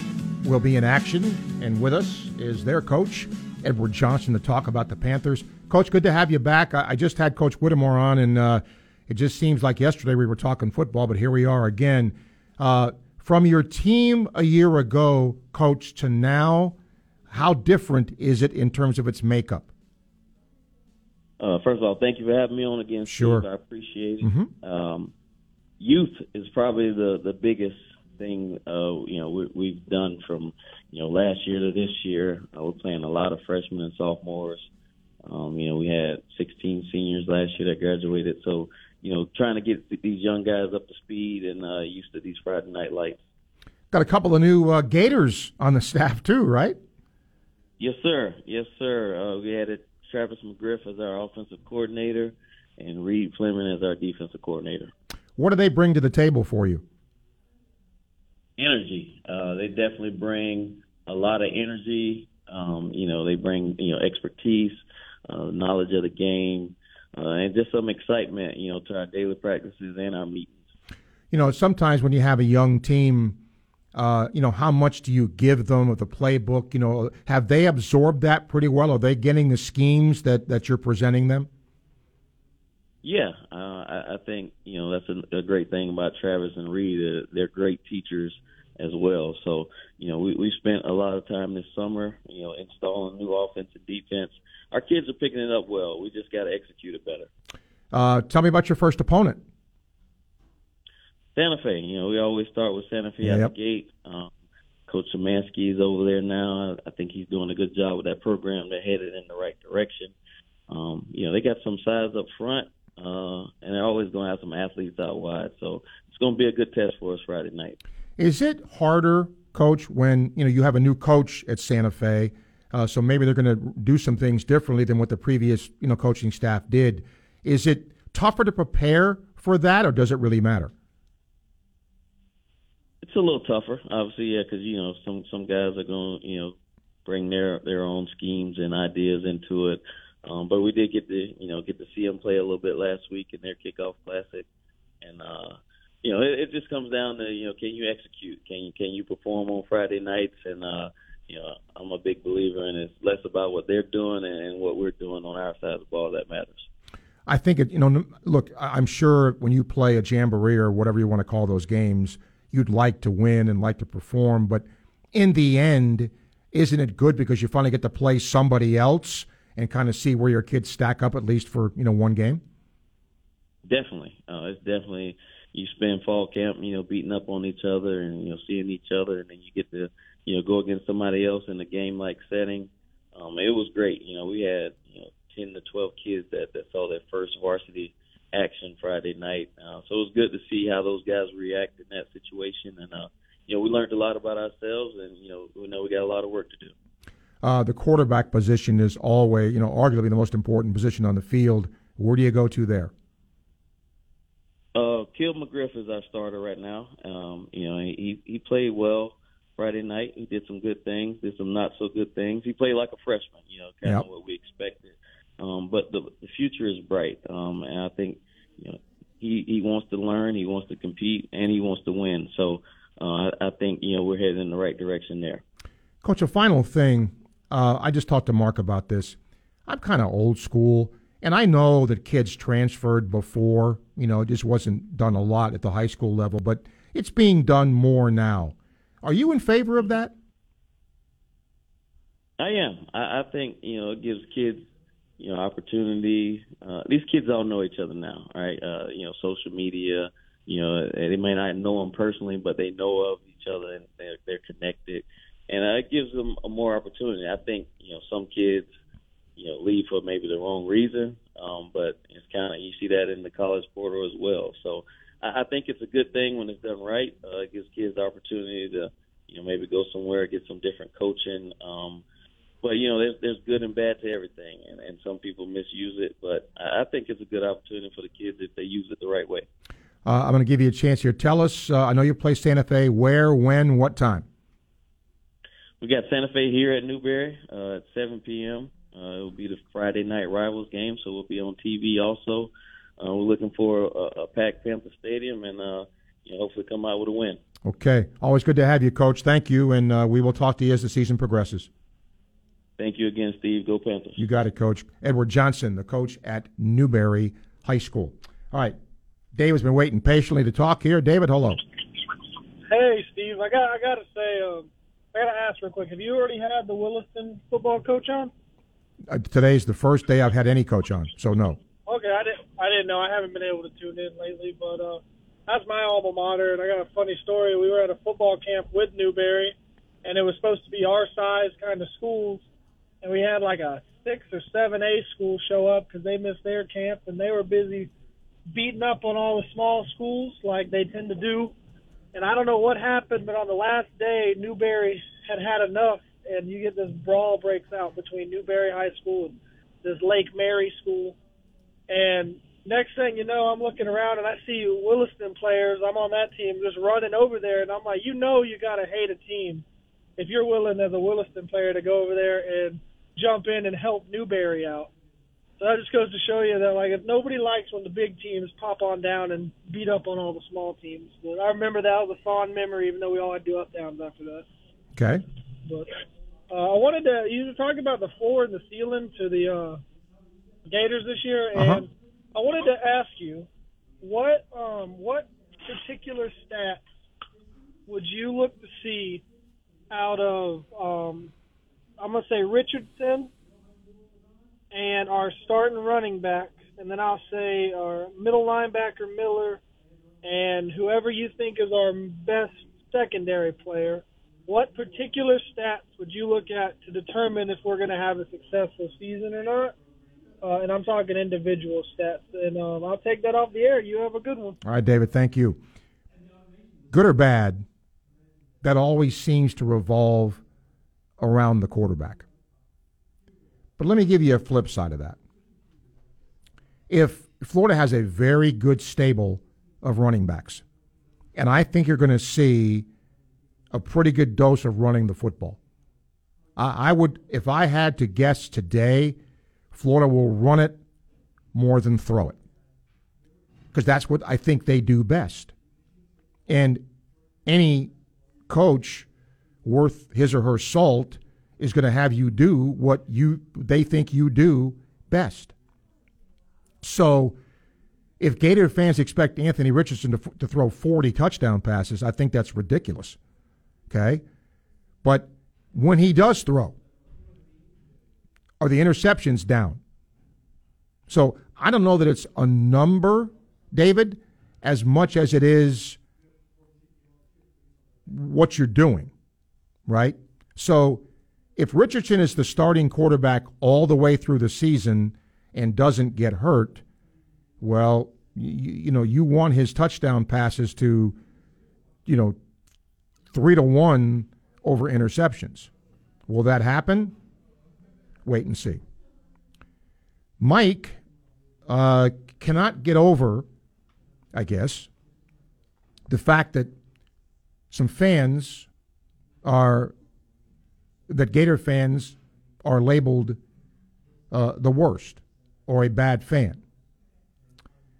S2: will be in action, and with us is their coach, Edward Johnson, to talk about the Panthers. Coach, good to have you back. I, just had Coach Whittemore on, and uh, it just seems like yesterday we were talking football, but here we are again. Uh, from your team a year ago, Coach, to now, how different is it in terms of its makeup?
S27: Uh, first of all, thank you for having me on again.
S2: Sure,
S27: Steve. I appreciate it.
S2: Mm-hmm.
S27: Um, youth is probably the the biggest thing. Uh, you know, we, we've done from you know last year to this year. Uh, we're playing a lot of freshmen and sophomores. Um, you know, we had 16 seniors last year that graduated. So, you know, trying to get these young guys up to speed and uh, used to these Friday night lights.
S2: Got a couple of new uh, Gators on the staff too, right?
S27: Yes, sir. Yes, sir. Uh, we added Travis McGriff as our offensive coordinator and Reed Fleming as our defensive coordinator.
S2: What do they bring to the table for you?
S27: Energy. Uh, they definitely bring a lot of energy. Um, you know, they bring you know expertise, uh, knowledge of the game, uh, and just some excitement. You know, to our daily practices and our meetings.
S2: You know, sometimes when you have a young team, Uh, you know, how much do you give them of the playbook? You know, have they absorbed that pretty well? Are they getting the schemes that, that you're presenting them?
S27: Yeah, uh, I, I think you know that's a, a great thing about Travis and Reed. Uh, they're great teachers as well. So you know we we spent a lot of time this summer, you know, installing new offense and defense. Our kids are picking it up well. We just got to execute it better.
S2: Uh, tell me about your first opponent.
S27: Santa Fe. You know, we always start with Santa Fe yep. at the gate. Um, Coach Szymanski is over there now. I think he's doing a good job with that program. They're headed in the right direction. Um, you know, they got some size up front, uh, and they're always going to have some athletes out wide. So it's going to be a good test for us Friday night.
S2: Is it harder, Coach, when you know you have a new coach at Santa Fe? Uh, so maybe they're going to do some things differently than what the previous you know coaching staff did. Is it tougher to prepare for that, or does it really matter?
S27: It's a little tougher, obviously, yeah, because you know some some guys are going, to you know, bring their their own schemes and ideas into it. Um, but we did get to you know get to see them play a little bit last week in their kickoff classic, and uh, you know it, it just comes down to you know can you execute, can you can you perform on Friday nights, and uh, you know I'm a big believer in it's less about what they're doing and what we're doing on our side of the ball that matters.
S2: I think it. You know, look, I'm sure when you play a jamboree or whatever you want to call those games, you'd like to win and like to perform. But in the end, isn't it good because you finally get to play somebody else and kind of see where your kids stack up at least for you know one game?
S27: Definitely, uh, it's definitely you spend fall camp, you know, beating up on each other and you know seeing each other, and then you get to you know go against somebody else in a game like setting. Um, it was great. You know, we had you know ten to twelve kids that that saw their first varsity action Friday night. Uh, so it was good to see how those guys react in that situation, and uh, you know we learned a lot about ourselves, and you know we know we got a lot of work to do.
S2: Uh, the quarterback position is always, you know, arguably the most important position on the field. Where do you go to there?
S27: Uh, Kill McGriff is our starter right now. Um, you know, he he played well Friday night. He did some good things, did some not so good things. He played like a freshman, you know, kind yep. of what we expected. Um, but the, the future is bright, um, and I think you know he he wants to learn, he wants to compete, and he wants to win. So uh, I, I think you know we're heading in the right direction there.
S2: Coach, a final thing. Uh, I just talked to Mark about this. I'm kind of old school, and I know that kids transferred before. You know, it just wasn't done a lot at the high school level, but it's being done more now. Are you in favor of that?
S27: I am. I, I think you know it gives kids you know, opportunity. Uh, these kids all know each other now, right? Uh, you know, social media. You know, they may not know them personally, but they know of each other and they're they're connected, and uh, it gives them a more opportunity. I think you know some kids, you know, leave for maybe the wrong reason, um, but it's kind of you see that in the college portal as well. So I, I think it's a good thing when it's done right. Uh, it gives kids the opportunity to you know maybe go somewhere, get some different coaching. Um, but you know, there's there's good and bad to everything, and, and some people misuse it. But I think it's a good opportunity for the kids if they use it the right way.
S2: Uh, I'm going to give you a chance here. Tell us. Uh, I know you play Santa Fe. Where, when, what time?
S27: We got Santa Fe here at Newberry uh, at 7 p.m. Uh, it will be the Friday night rivals game, so we'll be on TV also. Uh, we're looking for a, a packed Panther Stadium, and uh, you know, hopefully come out with a win.
S2: Okay, always good to have you, Coach. Thank you, and uh, we will talk to you as the season progresses.
S27: Thank you again, Steve. Go Panthers.
S2: You got it, Coach. Edward Johnson, the coach at Newberry High School. All right. David's been waiting patiently to talk here. David, hello.
S28: Hey, Steve. I got I got to say, um, I got to ask real quick. Have you already had the Williston football coach on?
S2: Uh, today's the first day I've had any coach on, so no.
S28: Okay, I didn't I didn't know. I haven't been able to tune in lately, but uh, that's my alma mater, and I got a funny story. We were at a football camp with Newberry, and it was supposed to be our size kind of schools and we had like a six or seven A school show up because they missed their camp and they were busy beating up on all the small schools like they tend to do. And I don't know what happened, but on the last day, Newberry had had enough, and you get this brawl breaks out between Newberry High School and this Lake Mary School. And next thing you know, I'm looking around and I see Williston players. I'm on that team just running over there, and I'm like, you know, you gotta hate a team if you're willing as a Williston player to go over there and jump in and help Newberry out. So that just goes to show you that like if nobody likes when the big teams pop on down and beat up on all the small teams. But I remember that was a fond memory, even though we all had to do up downs after that.
S2: Okay.
S28: But uh, I wanted to you were talking about the floor and the ceiling to the uh, Gators this year, and
S2: Uh-huh.
S28: I wanted to ask you what um, what particular stats would you look to see out of um, I'm gonna say Richardson and our starting running back, and then I'll say our middle linebacker Miller, and whoever you think is our best secondary player. What particular stats would you look at to determine if we're going to have a successful season or not? Uh, and I'm talking individual stats. And um, I'll take that off the air. You have a good one.
S2: All right, David, thank you. Good or bad, that always seems to revolve around the quarterback. But let me give you a flip side of that. If Florida has a very good stable of running backs, and I think you're going to see a pretty good dose of running the football. I, I would, if I had to guess today, Florida will run it more than throw it because that's what I think they do best. And any coach worth his or her salt is going to have you do what you they think you do best. So, if Gator fans expect Anthony Richardson to, to throw 40 touchdown passes, I think that's ridiculous. Okay? But when he does throw, are the interceptions down? So I don't know that it's a number, David, as much as it is what you're doing, right? So if Richardson is the starting quarterback all the way through the season and doesn't get hurt, well, you, you know, you want his touchdown passes to, you know, three to one over interceptions. Will that happen? Wait and see. Mike uh, cannot get over, I guess, the fact that some fans are that Gator fans are labeled uh, the worst or a bad fan.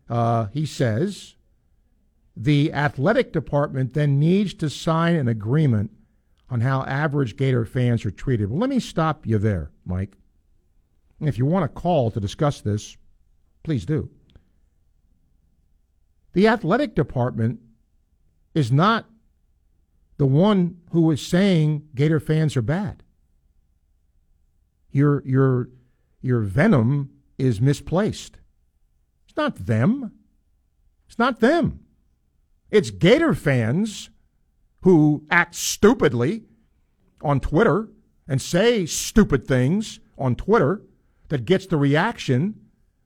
S2: Uh, he says the athletic department then needs to sign an agreement on how average Gator fans are treated. Well, let me stop you there, Mike. If you want to call to discuss this, please do. The athletic department is not the one who is saying Gator fans are bad. Your your your venom is misplaced. It's not them. It's not them. It's Gator fans who act stupidly on Twitter and say stupid things on Twitter that gets the reaction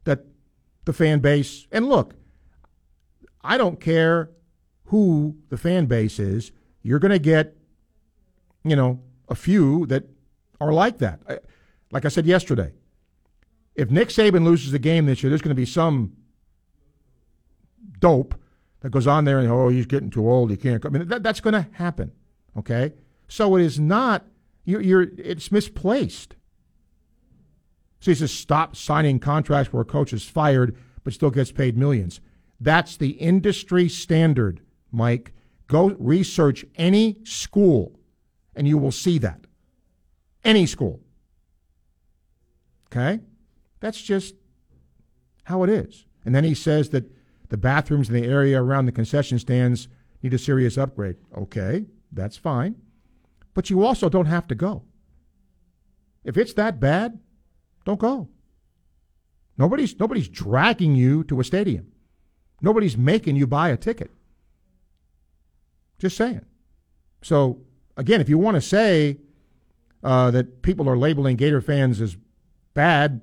S2: that the fan base and look, I don't care who the fan base is, you're going to get you know, a few that are like that. I, like I said yesterday, if Nick Saban loses the game this year, there's going to be some dope that goes on there and oh, he's getting too old, he can't. I mean, that, that's going to happen. Okay, so it is not. You're, you're. It's misplaced. So he says stop signing contracts where a coach is fired but still gets paid millions. That's the industry standard, Mike. Go research any school, and you will see that. Any school. Okay, that's just how it is. And then he says that the bathrooms in the area around the concession stands need a serious upgrade. Okay, that's fine. But you also don't have to go. If it's that bad, don't go. Nobody's nobody's dragging you to a stadium. Nobody's making you buy a ticket. Just saying. So again, if you want to say uh, that people are labeling Gator fans as bad,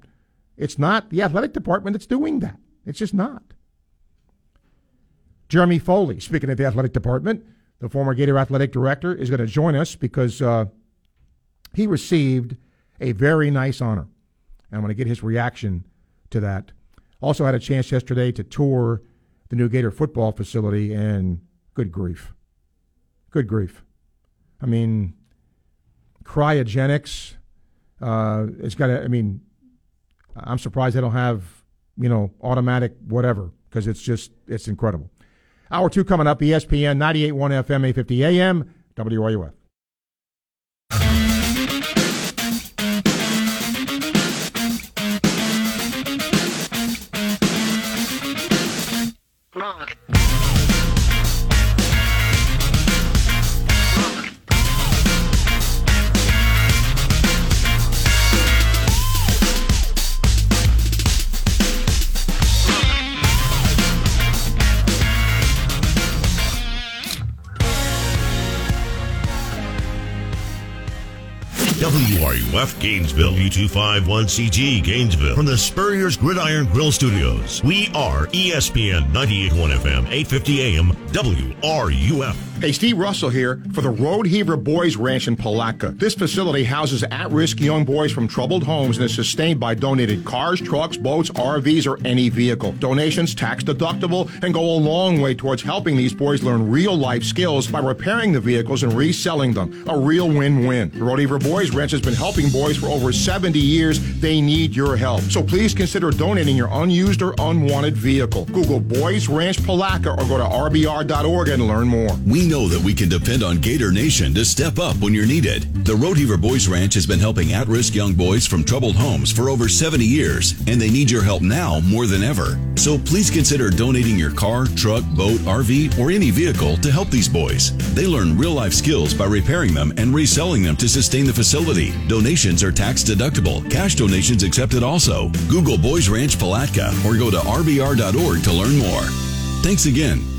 S2: it's not the athletic department that's doing that. It's just not. Jeremy Foley, speaking of the athletic department, the former Gator athletic director, is going to join us because uh, he received a very nice honor. And I'm going to get his reaction to that. Also had a chance yesterday to tour the new Gator football facility, and good grief. Good grief. I mean, cryogenics. Uh, it's got. A, I mean, I'm surprised they don't have, you know, automatic whatever because it's just it's incredible. Hour two coming up. ESPN 98.1 FM, 850 AM, WRUF.
S1: WRUF Gainesville, U251CG Gainesville. From the Spurrier's Gridiron Grill Studios, we are ESPN 98.1 FM, 850 AM, WRUF.
S2: Hey, Steve Russell here for the Rodeheaver Boys Ranch in Palatka. This facility houses at-risk young boys from troubled homes and is sustained by donated cars, trucks, boats, RVs, or any vehicle. Donations tax deductible and go a long way towards helping these boys learn real life skills by repairing the vehicles and reselling them. A real win-win. The Rodeheaver Boys Ranch has been helping boys for over 70 years. They need your help. So please consider donating your unused or unwanted vehicle. Google Boys Ranch Palatka or go to rbr.org and learn more.
S29: We know that we can depend on Gator Nation to step up when you're needed. The Rodeheaver Boys Ranch has been helping at risk young boys from troubled homes for over 70 years, and they need your help now more than ever. So please consider donating your car, truck, boat, RV, or any vehicle to help these boys. They learn real life skills by repairing them and reselling them to sustain the facility. Donations are tax deductible. Cash donations accepted also. Google Boys Ranch Palatka or go to rbr.org to learn more. Thanks again.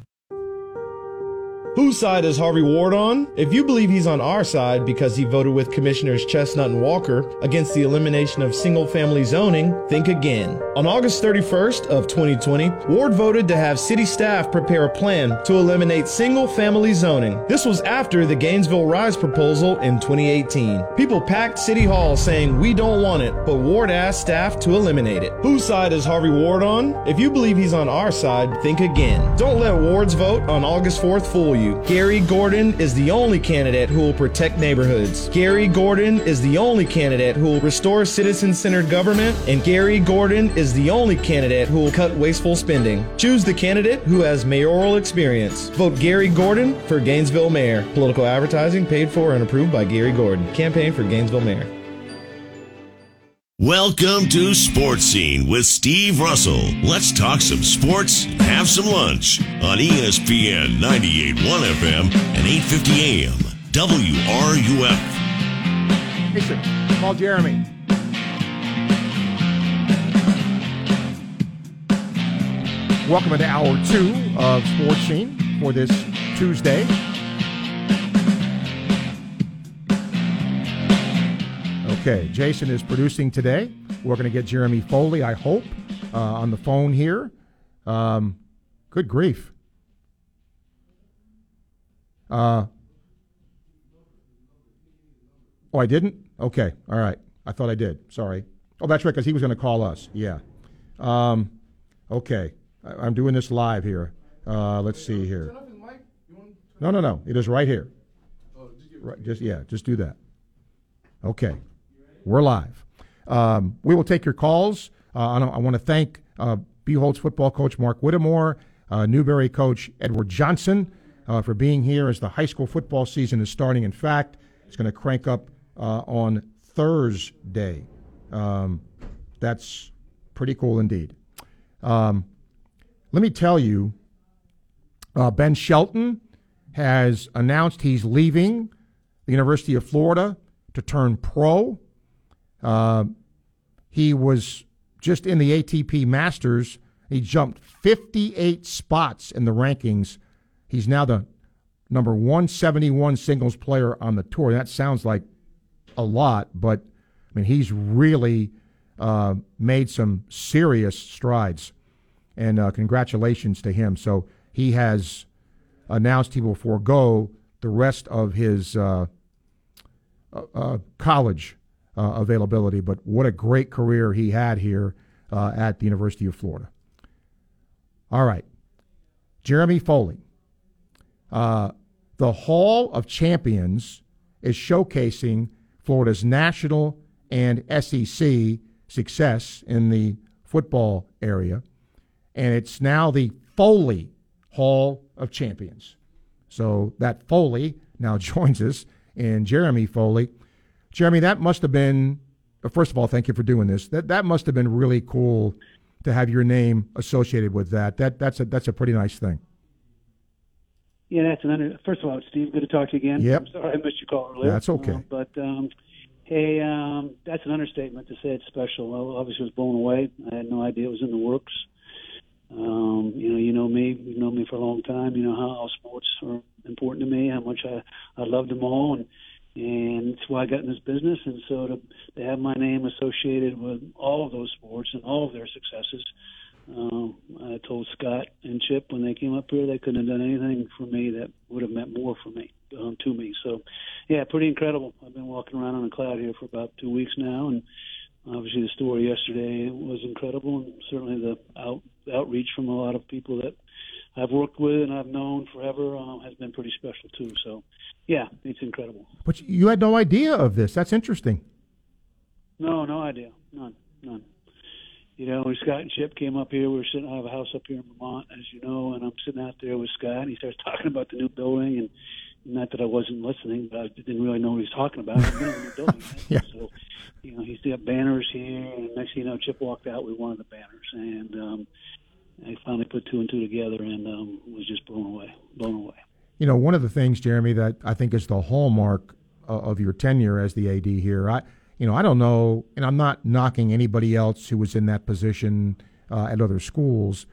S13: Whose side is Harvey Ward on? If you believe he's on our side because he voted with Commissioners Chestnut and Walker against the elimination of single-family zoning, think again. On August 31st of 2020, Ward voted to have city staff prepare a plan to eliminate single-family zoning. This was after the Gainesville Rise proposal in 2018. People packed City Hall saying, we don't want it, but Ward asked staff to eliminate it. Whose side is Harvey Ward on? If you believe he's on our side, think again. Don't let Ward's vote on August 4th fool you. Gary Gordon is the only candidate who will protect neighborhoods. Gary Gordon is the only candidate who will restore citizen centered government, and Gary Gordon is the only candidate who will cut wasteful spending. Choose the candidate who has mayoral experience. Vote Gary Gordon for Gainesville Mayor. Political advertising paid for and approved by Gary Gordon. Campaign for Gainesville Mayor.
S1: Welcome to Sports Scene with Steve Russell. Let's talk some sports, have some lunch on ESPN 98.1 FM and 8:50 AM WRUF.
S2: Call Jeremy. Welcome to hour two of Sports Scene for this Tuesday. Okay, Jason is producing today. We're going to get Jeremy Foley, I hope, uh, on the phone here. Um, good grief. Uh, oh, I didn't? Okay, all right. I thought I did. Sorry. Oh, that's right, because he was going to call us. Yeah. Um, okay, I, am doing this live here. Uh, let's see here. No, no, no. It is right here. Right, just yeah, just do that. Okay. We're live. Um, we will take your calls. Uh, I, want to thank uh, Buchholz football coach Mark Whittemore, uh, Newberry coach Edward Johnson uh, for being here as the high school football season is starting. In fact, it's going to crank up uh, on Thursday. Um, that's pretty cool indeed. Um, let me tell you, uh, Ben Shelton has announced he's leaving the University of Florida to turn pro. Uh, he was just in the ATP Masters. He jumped 58 spots in the rankings. He's now the number 171 singles player on the tour. That sounds like a lot, but I mean, he's really uh, made some serious strides. And uh, congratulations to him. So he has announced he will forego the rest of his uh, uh, uh college uh, availability. But what a great career he had here at the University of Florida. All right. Jeremy Foley. the Hall of Champions is showcasing Florida's national and SEC success in the football area. And it's now the Foley Hall of Champions. So that Foley now joins us and Jeremy Foley. Jeremy, that must have been, uh, first of all, thank you for doing this. That, that must have been really cool to have your name associated with that. That that's a that's a pretty nice thing.
S30: Yeah, that's an under. First of all, Steve, good to talk to you again.
S2: Yep.
S30: I'm sorry I missed your call earlier.
S2: That's okay.
S30: Uh, but um, Hey, um, that's an understatement to say it's special. I obviously was blown away. I had no idea it was in the works. Um, you know, you know me. You've known me for a long time. You know how all sports are important to me. How much I I love them all, and and it's why I got in this business. And so to, to have my name associated with all of those sports and all of their successes, um, I told Scott and Chip when they came up here they couldn't have done anything for me that would have meant more for me um, to me. So, yeah, pretty incredible. I've been walking around on a cloud here for about two weeks now, and obviously the story yesterday was incredible, and certainly the out, outreach from a lot of people that I've worked with and I've known forever uh, has been pretty special too. So, yeah, it's incredible.
S2: But you had no idea of this. That's interesting.
S30: No, no idea. None. None. You know, when Scott and Chip came up here, we were sitting. I have a house up here in Vermont, as you know, and I'm sitting out there with Scott. And he starts talking about the new building, and not that I wasn't listening, but I didn't really know what he was talking about. I've been in the building,
S2: yeah.
S30: so you know, he's got banners here, and next thing you know, Chip walked out with one of the banners, and um, I finally put two and two together, and um, was just blown away, blown away.
S2: You know, one of the things, Jeremy, that I think is the hallmark of your tenure as the AD here. I, you know, I don't know, and I'm not knocking anybody else who was in that position uh, at other schools,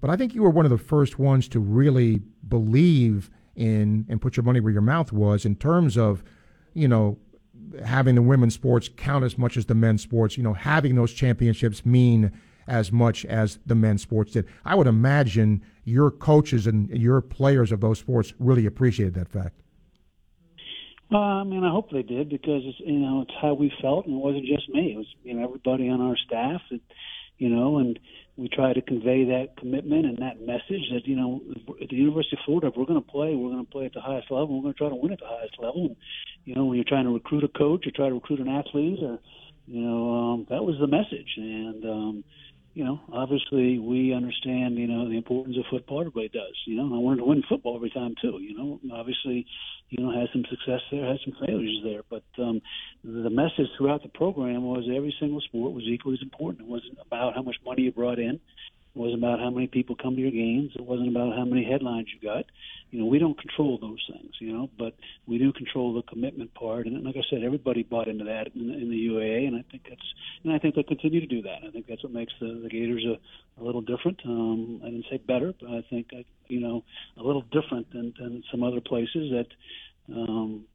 S2: but I think you were one of the first ones to really believe in and put your money where your mouth was in terms of, you know, having the women's sports count as much as the men's sports. You know, having those championships mean as much as the men's sports did. I would imagine your coaches and your players of those sports really appreciated that fact.
S30: Uh, I mean, I hope they did because it's you know it's how we felt, and it wasn't just me. It was you know everybody on our staff, that, you know, and we try to convey that commitment and that message that you know at the University of Florida, if we're going to play, we're going to play at the highest level. We're going to try to win at the highest level. And, you know, when you're trying to recruit a coach or try to recruit an athlete, or you know, um, that was the message. And um, you know, obviously we understand, you know, the importance of football. Everybody does, you know. I wanted to win football every time too. You know, obviously, you know, had some success there, had some failures there, but um, the message throughout the program was every single sport was equally as important. It wasn't about how much money you brought in. It wasn't about how many people come to your games. It wasn't about how many headlines you got. You know, we don't control those things, you know, but we do control the commitment part. And like I said, everybody bought into that in, in the UAA, and I think that's, and I think they'll continue to do that. I think that's what makes the, the Gators a, a little different. Um, I didn't say better, but I think, you know, a little different than, than some other places that, um,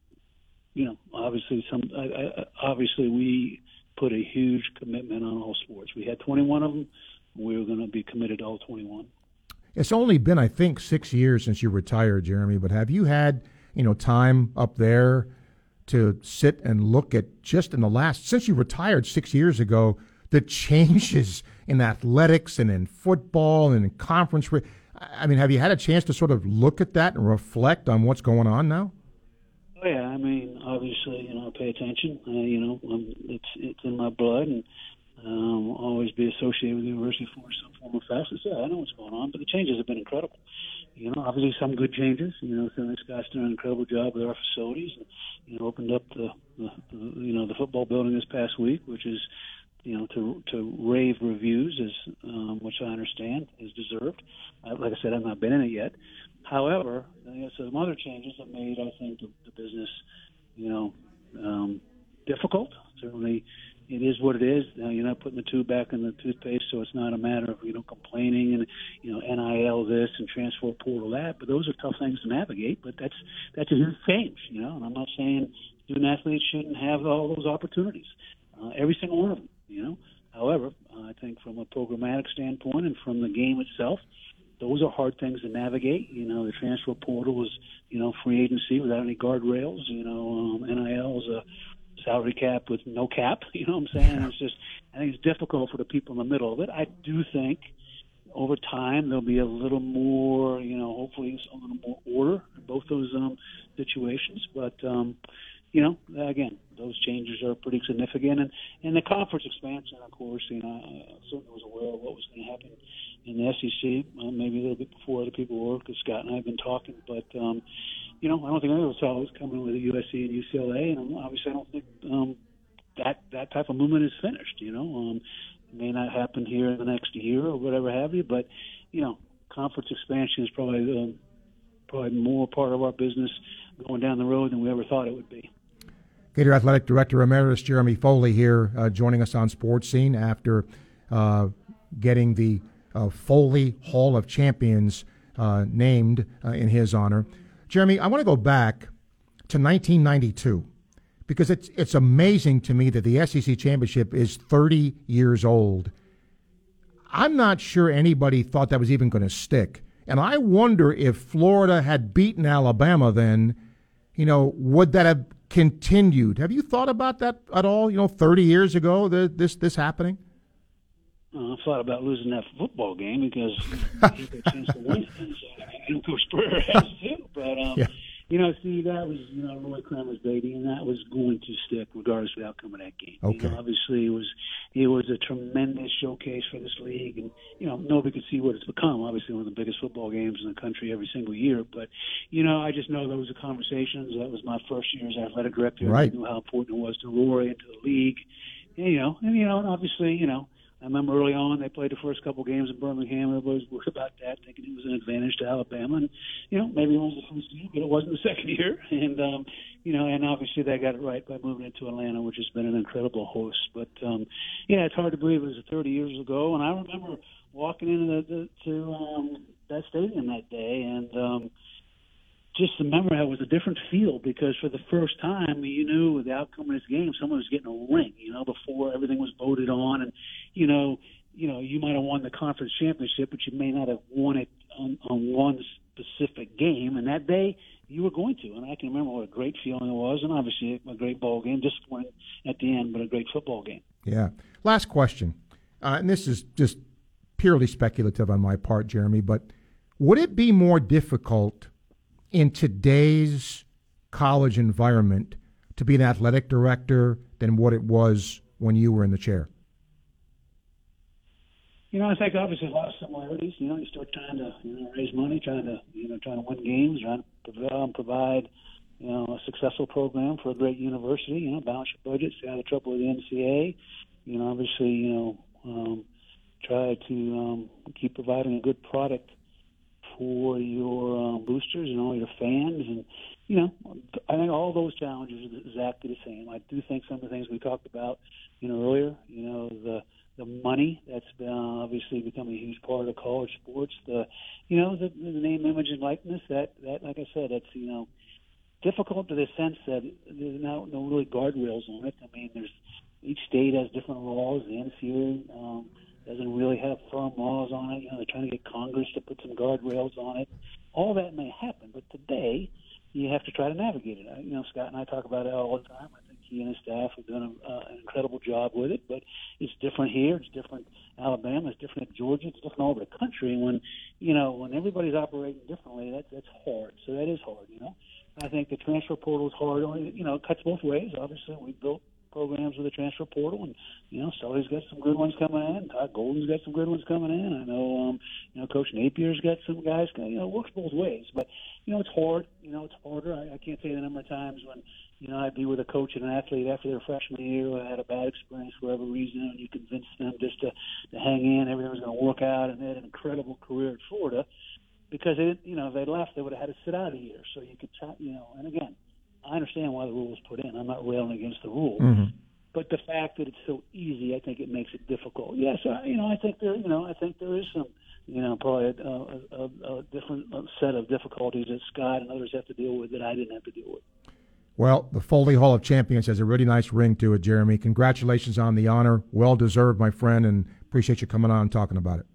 S30: you know, obviously some, I, I, obviously we put a huge commitment on all sports. We had 21 of them we were going to be committed to all 21.
S2: It's only been, I think, six years since you retired, Jeremy. But have you had, you know, time up there to sit and look at just in the last since you retired six years ago the changes in athletics and in football and in conference? I mean, have you had a chance to sort of look at that and reflect on what's going on now?
S30: Oh yeah, I mean, obviously, you know, I pay attention. Uh, you know, um, it's it's in my blood, and um, always be associated with the University Florida some form of fashion. So yeah, I know what's going on, but the changes have been incredible. You know, obviously some good changes. You know, so Scott's done an incredible job with our facilities. And, you know, opened up the, the, the you know the football building this past week, which is you know, to to rave reviews, is um, which I understand is deserved. Uh, like I said, I've not been in it yet. However, some other changes have made, I think, the, the business, you know, um, difficult. Certainly, it is what it is. Uh, you're not putting the tube back in the toothpaste, so it's not a matter of you know complaining and you know NIL this and transfer portal that. But those are tough things to navigate. But that's that's a huge change, you know. And I'm not saying student athletes shouldn't have all those opportunities, uh, every single one of them, you know. However, I think from a programmatic standpoint and from the game itself, those are hard things to navigate. You know, the transfer portal is, you know, free agency without any guardrails. You know, um, NIL is a salary cap with no cap. You know what I'm saying? It's just, I think it's difficult for the people in the middle of it. I do think over time there'll be a little more, you know, hopefully a little more order in both those um, situations. But um, you know, again, those changes are pretty significant. And, and the conference expansion, of course, you know, I certainly was aware of what was going to happen in the SEC, uh, maybe a little bit before other people were, because Scott and I have been talking. But, um, you know, I don't think anyone saw it was coming with USC and UCLA, and obviously I don't think um, that that type of movement is finished. You know, um, it may not happen here in the next year or whatever have you, but you know, conference expansion is probably um, probably more part of our business going down the road than we ever thought it would be.
S2: Gator Athletic Director Emeritus Jeremy Foley here uh, joining us on Sports Scene after uh, getting the uh, Foley Hall of Champions uh, named uh, in his honor. Jeremy, I want to go back to 1992 because it's it's amazing to me that the SEC championship is 30 years old. I'm not sure anybody thought that was even going to stick. And I wonder if Florida had beaten Alabama then, you know, would that have continued. Have you thought about that at all? You know, 30 years ago, the, this this happening.
S30: Uh, I thought about losing that football game because he had a chance to win it. And so, and Coach Spurrier has too. But um, yeah. You know, see, that was you know Roy Kramer's baby, and that was going to stick regardless of the outcome of that game.
S2: Okay.
S30: You know, obviously, it was it was a tremendous showcase for this league, and you know nobody could see what it's become. Obviously, one of the biggest football games in the country every single year. But you know, I just know those are conversations. That was my first year as athletic director.
S2: Right.
S30: I knew how important it was to Roy and to the league. And, you know, and you know, and obviously, you know I remember early on they played the first couple games in Birmingham. Everybody was worried about that, thinking it was an advantage to Alabama. And you know, maybe it was the first year, but it wasn't the second year. And um, you know, and obviously they got it right by moving into Atlanta, which has been an incredible host. But um, yeah, it's hard to believe it was 30 years ago. And I remember walking into the, the to um, that stadium that day, and um, just remember how it was a different feel because for the first time you knew the outcome of this game, someone was getting a ring. You know, before everything was voted on, and you know, you know, you might have won the conference championship, but you may not have won it on, on one specific game. And that day, you were going to. And I can remember what a great feeling it was, and obviously a great ball game, disappointing at the end, but a great football game.
S2: Yeah. Last question, uh, and this is just purely speculative on my part, Jeremy, but would it be more difficult in today's college environment to be an athletic director than what it was when you were in the chair?
S30: You know, I think obviously a lot of similarities. You know, you start trying to you know raise money, trying to you know trying to win games, trying to um, provide you know a successful program for a great university. You know, balance your budget, stay out of trouble with the NCAA. You know, obviously, you know, um, try to um, keep providing a good product for your um, boosters and all your fans, and you know, I think all those challenges are exactly the same. I do think some of the things we talked about, you know, earlier, you know, the the money that's been uh, obviously become a huge part of college sports. The, you know, the, the name, image, and likeness. That that, like I said, it's you know difficult to the sense that there's no no really guardrails on it. I mean, there's each state has different laws. The NCAA um, doesn't really have firm laws on it. You know, they're trying to get Congress to put some guardrails on it. All that may happen, but today you have to try to navigate it. You know, Scott and I talk about it all the time. I think he and his staff have done a, uh, an incredible job with it, but it's different here. It's different Alabama. It's different in Georgia. It's different all over the country. When you know when everybody's operating differently, that that's hard. So that is hard. You know, I think the transfer portal is hard. You know, it cuts both ways. Obviously, we built programs with the transfer portal, and you know Sully's got some good ones coming in. Todd Golden's got some good ones coming in. I know, um, you know, Coach Napier's got some guys. You know, it works both ways, but you know it's hard. You know, it's harder. I, I can't say the number of times when you know, I'd be with a coach and an athlete after their freshman year who had a bad experience for whatever reason, and you convinced them just to, to hang in, everything was going to work out, and they had an incredible career at Florida because they you know, if they left, they would have had to sit out a year. So you could, try, you know, and again, I understand why the rule was put in. I'm not railing against the rule.
S2: Mm-hmm.
S30: But the fact that it's so easy, I think it makes it difficult. Yes, I, you know, I think there, you know, I think there is some, you know, probably a, a, a, a different set of difficulties that Scott and others have to deal with that I didn't have to deal with.
S2: Well, the Foley Hall of Champions has a really nice ring to it, Jeremy. Congratulations on the honor. Well deserved, my friend, and appreciate you coming on and talking about it.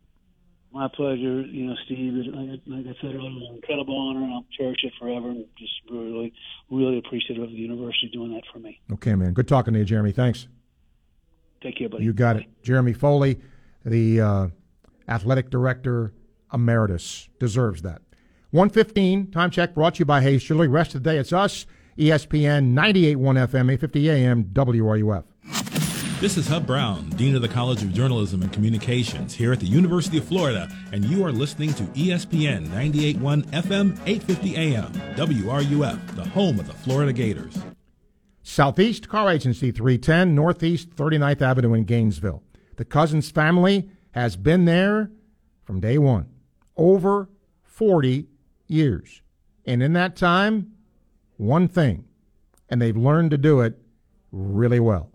S30: My pleasure, you know, Steve. Like, like I said earlier, it was an incredible honor, and I'll cherish it forever. And just really, really appreciative of the university doing that for me.
S2: Okay, man. Good talking to you, Jeremy. Thanks.
S30: Take care, buddy.
S2: You got it. Jeremy Foley, the uh, athletic director emeritus, deserves that. 115, time check brought to you by Hayes Chili. Rest of the day, it's us, ESPN 98.1 FM, 850 AM, WRUF.
S31: This is Hub Brown, Dean of the College of Journalism and Communications here at the University of Florida, and you are listening to ESPN 98.1 FM, 850 AM, WRUF, the home of the Florida Gators.
S2: Southeast Car Agency 310, Northeast 39th Avenue in Gainesville. The Cousins family has been there from day one, over 40 years. And in that time, one thing, and they've learned to do it really well.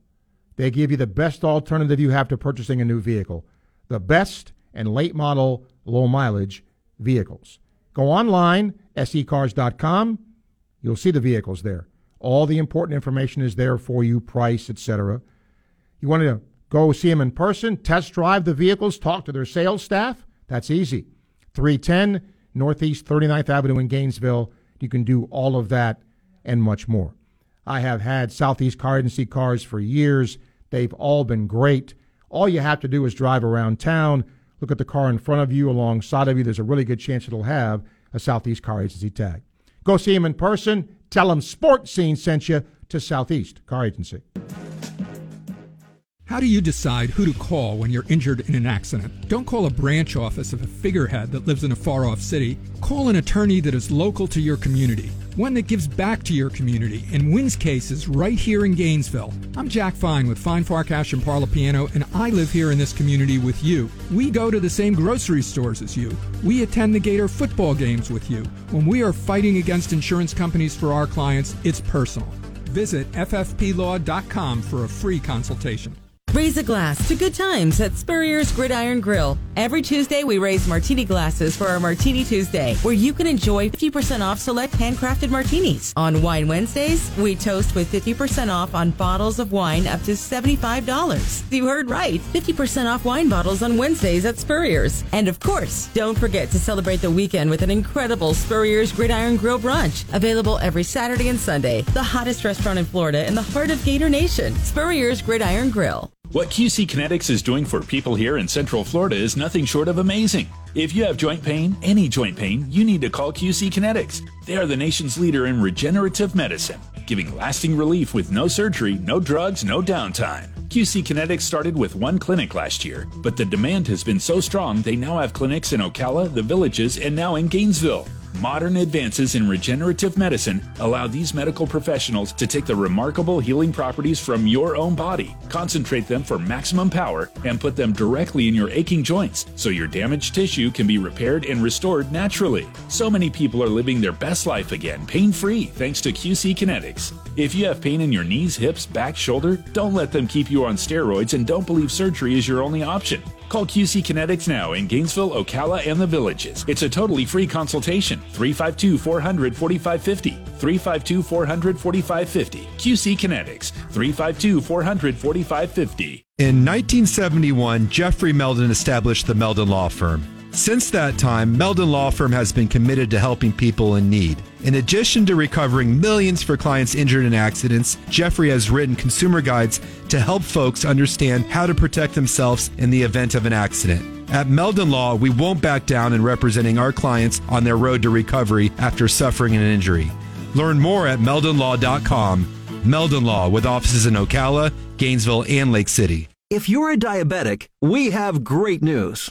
S2: They give you the best alternative you have to purchasing a new vehicle, the best and late model, low mileage vehicles. Go online, secars.com. You'll see the vehicles there. All the important information is there for you, price, etc. You want to go see them in person, test drive the vehicles, talk to their sales staff? That's easy. 310 Northeast 39th Avenue in Gainesville. You can do all of that and much more. I have had Southeast Car Agency cars for years. They've all been great. All you have to do is drive around town, look at the car in front of you, alongside of you. There's a really good chance it'll have a Southeast Car Agency tag. Go see them in person. Tell them Sports Scene sent you to Southeast Car Agency.
S32: How do you decide who to call when you're injured in an accident? Don't call a branch office of a figurehead that lives in a far off city. Call an attorney that is local to your community, one that gives back to your community and wins cases right here in Gainesville. I'm Jack Fine with Fine Farkash and Parlapiano, and I live here in this community with you. We go to the same grocery stores as you. We attend the Gator football games with you. When we are fighting against insurance companies for our clients, it's personal. Visit ffplaw.com for a free consultation.
S33: Raise a glass to good times at Spurrier's Gridiron Grill. Every Tuesday, we raise martini glasses for our Martini Tuesday, where you can enjoy 50% off select handcrafted martinis. On Wine Wednesdays, we toast with 50% off on bottles of wine up to $75. You heard right, 50% off wine bottles on Wednesdays at Spurrier's. And of course, don't forget to celebrate the weekend with an incredible Spurrier's Gridiron Grill brunch, available every Saturday and Sunday. The hottest restaurant in Florida in the heart of Gator Nation, Spurrier's Gridiron Grill.
S4: What QC Kinetix is doing for people here in Central Florida is nothing short of amazing. If you have joint pain, any joint pain, you need to call QC Kinetix. They are the nation's leader in regenerative medicine, giving lasting relief with no surgery, no drugs, no downtime. QC Kinetix started with one clinic last year, but the demand has been so strong they now have clinics in Ocala, the Villages, and now in Gainesville. Modern advances in regenerative medicine allow these medical professionals to take the remarkable healing properties from your own body, concentrate them for maximum power, and put them directly in your aching joints so your damaged tissue can be repaired and restored naturally. So many people are living their best life again, pain free, thanks to QC Kinetix. If you have pain in your knees, hips, back, shoulder, don't let them keep you on steroids and don't believe surgery is your only option. Call QC Kinetix now in Gainesville, Ocala, and the Villages. It's a totally free consultation. 352 400 4550. 352 400 4550. QC Kinetix. 352 400 4550.
S34: In 1971, Jeffrey Meldon established the Meldon Law Firm. Since that time, Meldon Law Firm has been committed to helping people in need. In addition to recovering millions for clients injured in accidents, Jeffrey has written consumer guides to help folks understand how to protect themselves in the event of an accident. At Meldon Law, we won't back down in representing our clients on their road to recovery after suffering an injury. Learn more at meldonlaw.com. Meldon Law with offices in Ocala, Gainesville, and Lake City.
S35: If you're a diabetic, we have great news.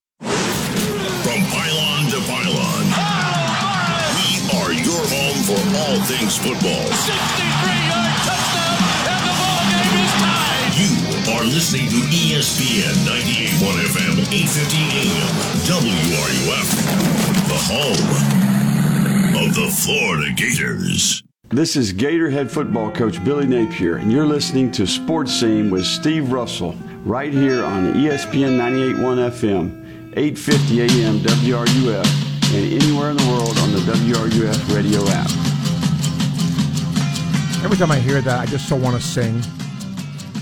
S1: All football. 63-yard touchdown, and the ball game is tied. You are listening to ESPN 98.1 FM, 850 AM, WRUF, the home of the Florida Gators.
S36: This is Gator head football coach Billy Napier, and you're listening to Sports Scene with Steve Russell right here on ESPN 98.1 FM, 850 AM WRUF, and anywhere in the world on the WRUF radio app.
S2: Every time I hear that, I just so want to sing,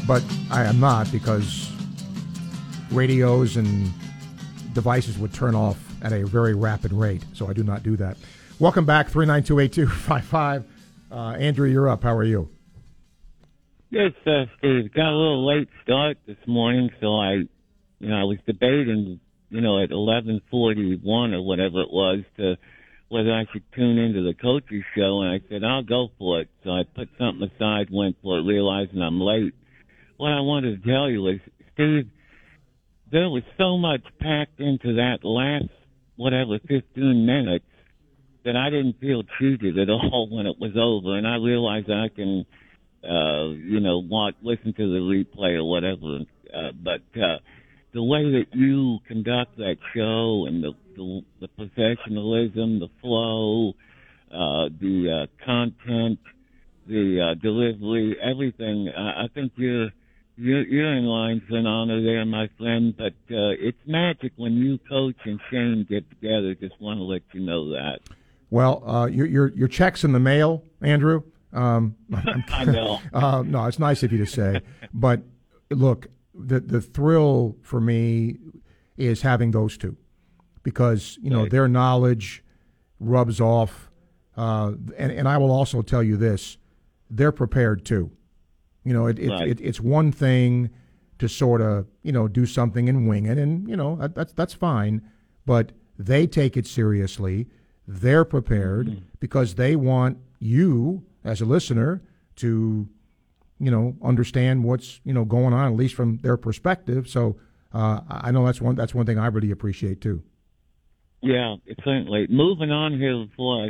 S2: but I am not because radios and devices would turn off at a very rapid rate. So I do not do that. Welcome back, 3928255. Uh, Andrew, you're up. How are you?
S37: Good stuff, Steve. Got a little late start this morning, so I, you know, I was debating, you know, at 11:41 or whatever it was, to whether I should tune into the coaches show, and I said I'll go for it. So I put something aside, went for it, realizing I'm late. What I wanted to tell you is, Steve, there was so much packed into that last whatever 15 minutes that I didn't feel cheated at all when it was over, and I realized I can uh, you know, watch, listen to the replay or whatever. Uh, but uh, the way that you conduct that show and the the, the professionalism, the flow, uh, the uh, content, the uh, delivery, everything, I, I think you're. You're, you're in line for an honor there, my friend, but uh, it's magic when you, coach, and Shane get together. Just want to let you know that.
S2: Well, uh, your, your your check's in the mail, Andrew. Um,
S37: I know.
S2: uh, no, it's nice of you to say, but look, the the thrill for me is having those two, because you know
S37: Right.
S2: their knowledge rubs off, uh, and and I will also tell you this: they're prepared too. You know, it, it,
S37: Right.
S2: it it's one thing to sort of you know do something and wing it, and you know that, that's that's fine, but they take it seriously. They're prepared
S37: Mm-hmm.
S2: because they want you as a listener to you know understand what's you know going on at least from their perspective. So uh, I I know that's one that's one thing I really appreciate too.
S37: Yeah, certainly. Moving on here before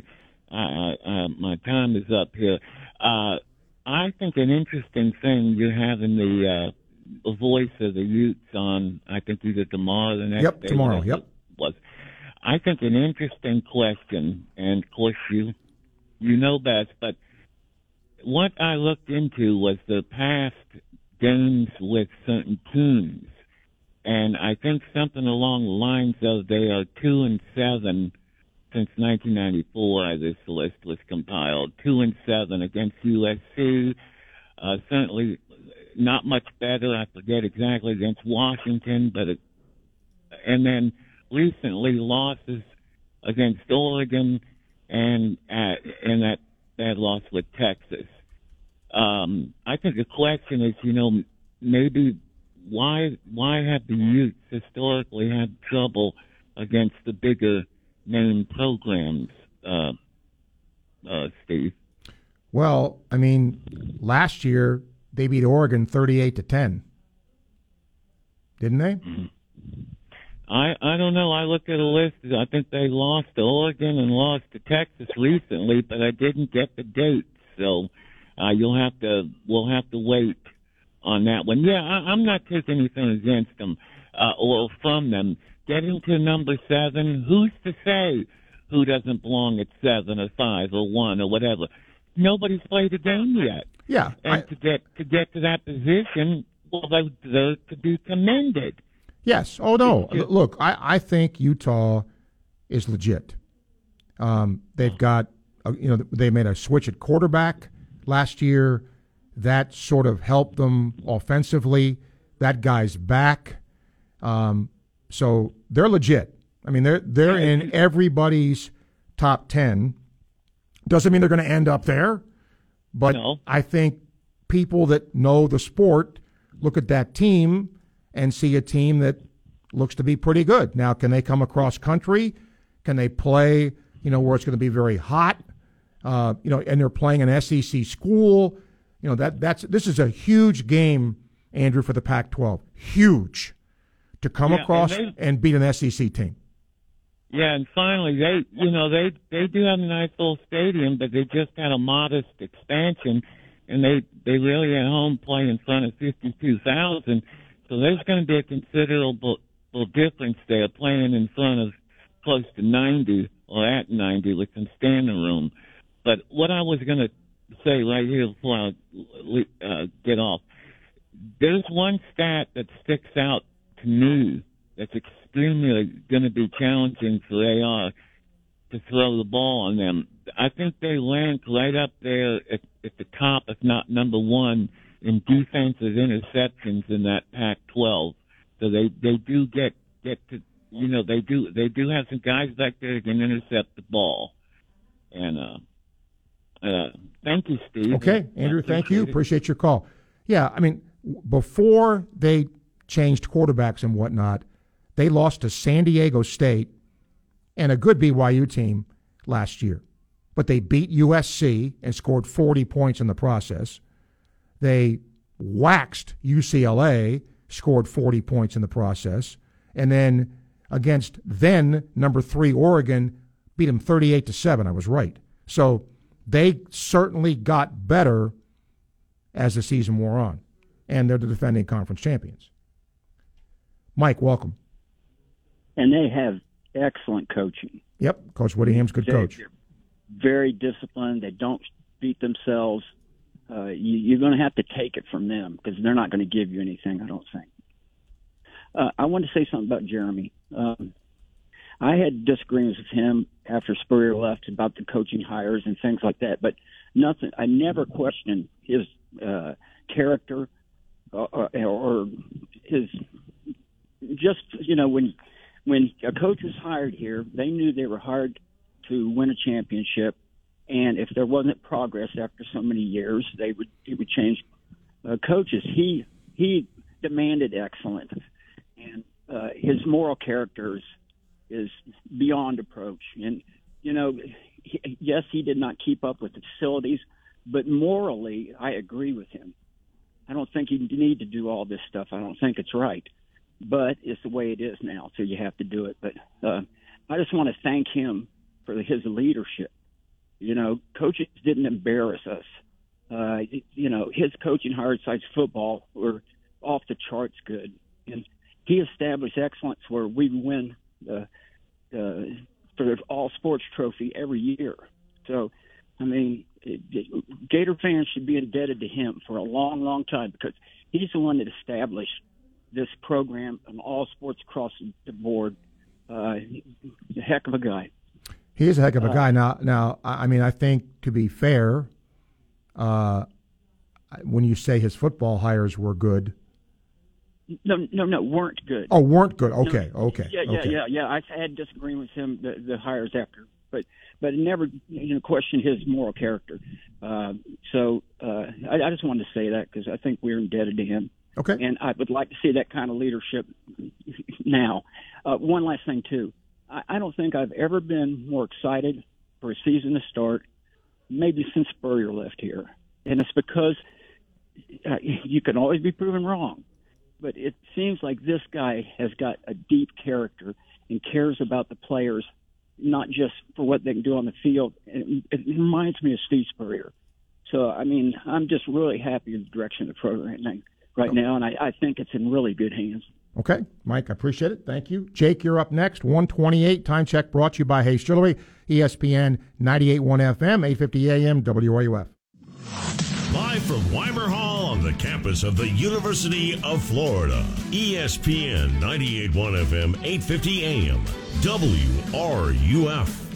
S37: I, I, I, my time is up here. Uh, I think an interesting thing you're having the uh, the voice of the Utes on. I think either tomorrow or the next
S2: Yep,
S37: day.
S2: tomorrow, yep.
S37: Was I think an interesting question, and of course you you know best, but what I looked into was the past games with certain teams, and I think something along the lines of they are two and seven since 1994. This list was compiled, two and seven against USC. Uh, certainly not much better. I forget exactly against Washington, but it, and then recently losses against Oregon and uh, and that that loss with Texas. Um, I think the question is, you know, maybe why why have the Utes historically had trouble against the bigger name programs, uh, uh, Steve?
S2: Well, I mean, last year they beat Oregon thirty-eight to ten, didn't they?
S37: I I don't know. I looked at a list. I think they lost to Oregon and lost to Texas recently, but I didn't get the dates. So uh, you'll have to we'll have to wait on that one. Yeah, I, I'm not taking anything against them uh, or from them. Getting to number seven, who's to say who doesn't belong at seven or five or one or whatever? Nobody's played a game yet.
S2: Yeah,
S37: and to get to get to that position, well, they they're to be commended.
S2: Yes. Oh no. Look, I, I think Utah is legit. Um, they've got uh, you know they made a switch at quarterback last year. That sort of helped them offensively. That guy's back, um, so they're legit. I mean they're they're in everybody's top ten. Doesn't mean they're going to end up there, but I think people that know the sport look at that team and see a team that looks to be pretty good. Now, can they come across country? Can they play, you know, where it's going to be very hot? Uh, you know, and they're playing an SEC school. You know, that that's this is a huge game, Andrew, for the Pac-12. Huge to come
S37: Yeah,
S2: across
S37: and
S2: and, beat an SEC team.
S37: Yeah, and finally, they you know they they do have a nice little stadium, but they just had a modest expansion, and they they really at home play in front of fifty two thousand. So there's going to be a considerable difference there, playing in front of close to ninety or at ninety with some standing room. But what I was going to say right here before I uh, get off, there's one stat that sticks out to me that's extremely going to be challenging for AR to throw the ball on them. I think they rank right up there at, at the top, if not number one, in defensive interceptions in that Pac-12. So they they do get get to you know they do they do have some guys back there that can intercept the ball. And uh, uh, thank you, Steve.
S2: Okay, Andrew, thank you.
S37: appreciate it.
S2: Appreciate your call. Yeah, I mean, before they changed quarterbacks and whatnot, they lost to San Diego State and a good BYU team last year. But they beat USC and scored 40 points in the process. They waxed UCLA, scored 40 points in the process. And then against then number three Oregon, beat them 38 to 7. I was right. So they certainly got better as the season wore on. And they're the defending conference champions. Mike, welcome.
S38: and they have excellent coaching.
S2: Yep, Coach Whittingham's good
S38: They-
S2: coach.
S38: they're Very disciplined. They don't beat themselves. Uh, you, you're going to have to take it from them because they're not going to give you anything. I don't think. Uh, I want to say something about Jeremy. Um, I had disagreements with him after Spurrier left about the coaching hires and things like that, but nothing. I never questioned his uh, character or, or, or his just you know when when a coach was hired here, they knew they were hired to win a championship, and if there wasn't progress after so many years, they would he would change uh, coaches. He he demanded excellence, and uh, his moral character is, beyond approach. And you know, he, yes, he did not keep up with the facilities, but morally, I agree with him. I don't think you need to do all this stuff. I don't think it's right but it's the way it is now, so you have to do it. But uh, I just want to thank him for his leadership. You know, coaches didn't embarrass us. Uh, you know, his coaching hard sides football were off the charts good, and he established excellence where we win the uh, for the All Sports Trophy every year. So, I mean, it, it, Gator fans should be indebted to him for a long, long time because he's the one that established this program and all sports across the board. Uh, he's a heck of a guy.
S2: He is a heck of a
S38: Uh,
S2: guy. Now, now, I I mean, I think to be fair, uh, when you say his football hires were good,
S38: No, no, no, weren't good.
S2: oh, weren't good.
S38: No,
S2: Okay, okay,
S38: Yeah, yeah,
S2: okay.
S38: yeah, yeah. I had disagreement with him the, the hires after, but but never you know questioned his moral character. Uh, so uh, I, I just wanted to say that because I think we're indebted to him.
S2: Okay.
S38: And I would like to see that kind of leadership now. Uh, one last thing too. I, I don't think I've ever been more excited for a season to start, maybe since Spurrier left here, and it's because uh, you can always be proven wrong but it seems like this guy has got a deep character and cares about the players, not just for what they can do on the field. It, it reminds me of Steve Spurrier. So, I mean, I'm just really happy with the direction of the program right- right now, and I, I think it's in really good hands.
S2: Okay, Mike, I appreciate it. Thank you. Jake, you're up next. 128 time check brought to you by Hayes Jewelry, ESPN 98.1 FM, 850 AM, WRUF.
S1: Live from Weimer Hall on the campus of the University of Florida. ESPN 98.1 FM, 850 AM, WRUF.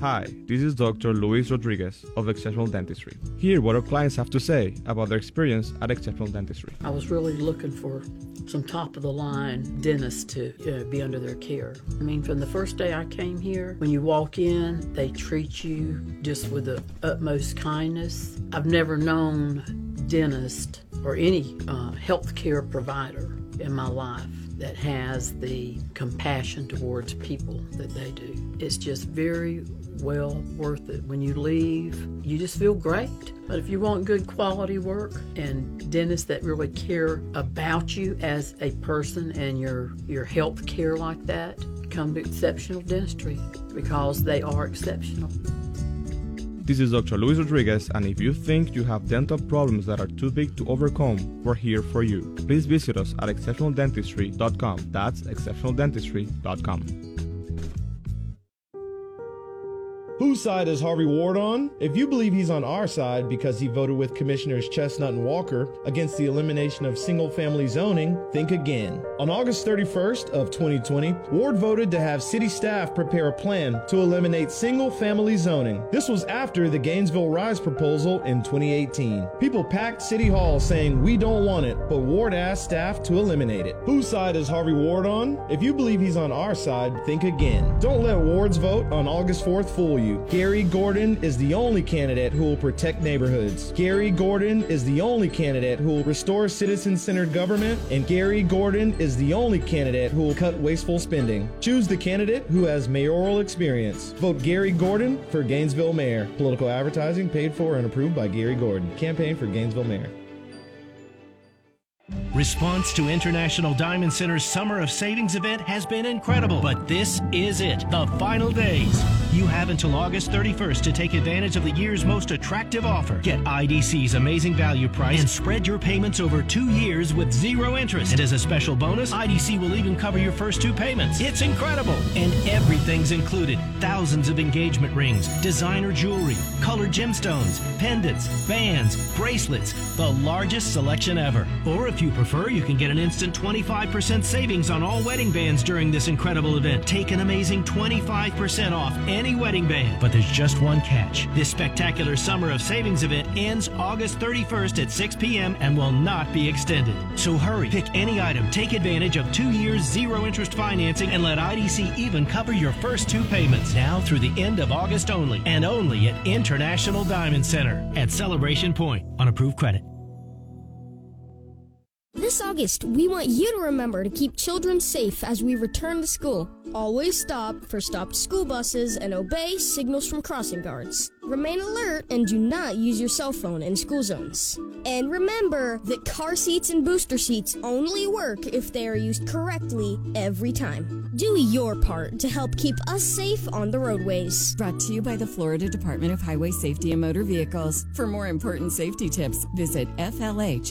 S39: Hi, this is Dr. Luis Rodriguez of Exceptional Dentistry. Hear what our clients have to say about their experience at Exceptional Dentistry.
S40: I was really looking for some top of the line dentists to uh, be under their care. I mean, from the first day I came here, when you walk in, they treat you just with the utmost kindness. I've never known dentist or any uh, healthcare provider in my life that has the compassion towards people that they do. It's just very well worth it. When you leave, you just feel great. But if you want good quality work and dentists that really care about you as a person and your your health care like that, come to Exceptional Dentistry because they are exceptional.
S39: This is Dr. Luis Rodriguez, and if you think you have dental problems that are too big to overcome, we're here for you. Please visit us at exceptionaldentistry.com. That's exceptionaldentistry.com.
S13: Whose side is Harvey Ward on? If you believe he's on our side because he voted with Commissioners Chestnut and Walker against the elimination of single-family zoning, think again. On August 31st of 2020, Ward voted to have city staff prepare a plan to eliminate single-family zoning. This was after the Gainesville Rise proposal in 2018. People packed City Hall saying we don't want it, but Ward asked staff to eliminate it. Whose side is Harvey Ward on? If you believe he's on our side, think again. Don't let Ward's vote on August 4th fool you. Gary Gordon is the only candidate who will protect neighborhoods. Gary Gordon is the only candidate who will restore citizen centered government, and Gary Gordon is the only candidate who will cut wasteful spending. Choose the candidate who has mayoral experience. Vote Gary Gordon for Gainesville Mayor. Political advertising paid for and approved by Gary Gordon. Campaign for Gainesville Mayor.
S41: Response to International Diamond Center's Summer of Savings event has been incredible, but this is it, the final days. You have until August 31st to take advantage of the year's most attractive offer. Get IDC's amazing value price and spread your payments over two years with zero interest. And as a special bonus, IDC will even cover your first two payments. It's incredible! And everything's included thousands of engagement rings, designer jewelry, colored gemstones, pendants, bands, bracelets, the largest selection ever. Or if you prefer, you can get an instant 25% savings on all wedding bands during this incredible event. Take an amazing 25% off any wedding band. But there's just one catch. This spectacular Summer of Savings event ends August 31st at 6 p.m. and will not be extended. So hurry, pick any item, take advantage of two years zero interest financing, and let IDC even cover your first two payments. Now through the end of August only, and only at International Diamond Center at Celebration Point on approved credit.
S42: This August, we want you to remember to keep children safe as we return to school. Always stop for stopped school buses and obey signals from crossing guards. Remain alert and do not use your cell phone in school zones. And remember that car seats and booster seats only work if they are used correctly every time. Do your part to help keep us safe on the roadways.
S43: Brought to you by the Florida Department of Highway Safety and Motor Vehicles. For more important safety tips, visit flhsmv.gov.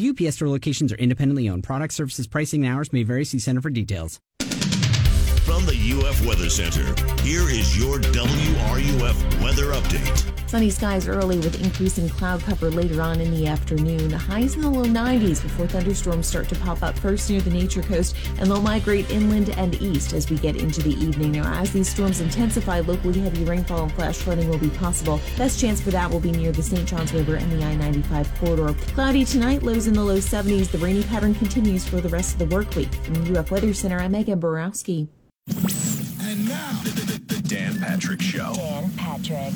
S44: The UPS store locations are independently owned. Product services, pricing, and hours may vary. See Center for details.
S1: From the UF Weather Center, here is your WRUF weather update.
S16: Sunny skies early with increasing cloud cover later on in the afternoon. Highs in the low 90s before thunderstorms start to pop up first near the Nature Coast and they'll migrate inland and east as we get into the evening. Now, as these storms intensify, locally heavy rainfall and flash flooding will be possible. Best chance for that will be near the St. Johns River and the I 95 corridor. Cloudy tonight, lows in the low 70s. The rainy pattern continues for the rest of the work week. From the UF Weather Center, I'm Megan Borowski.
S45: And now, the, the Dan Patrick Show.
S16: Dan Patrick.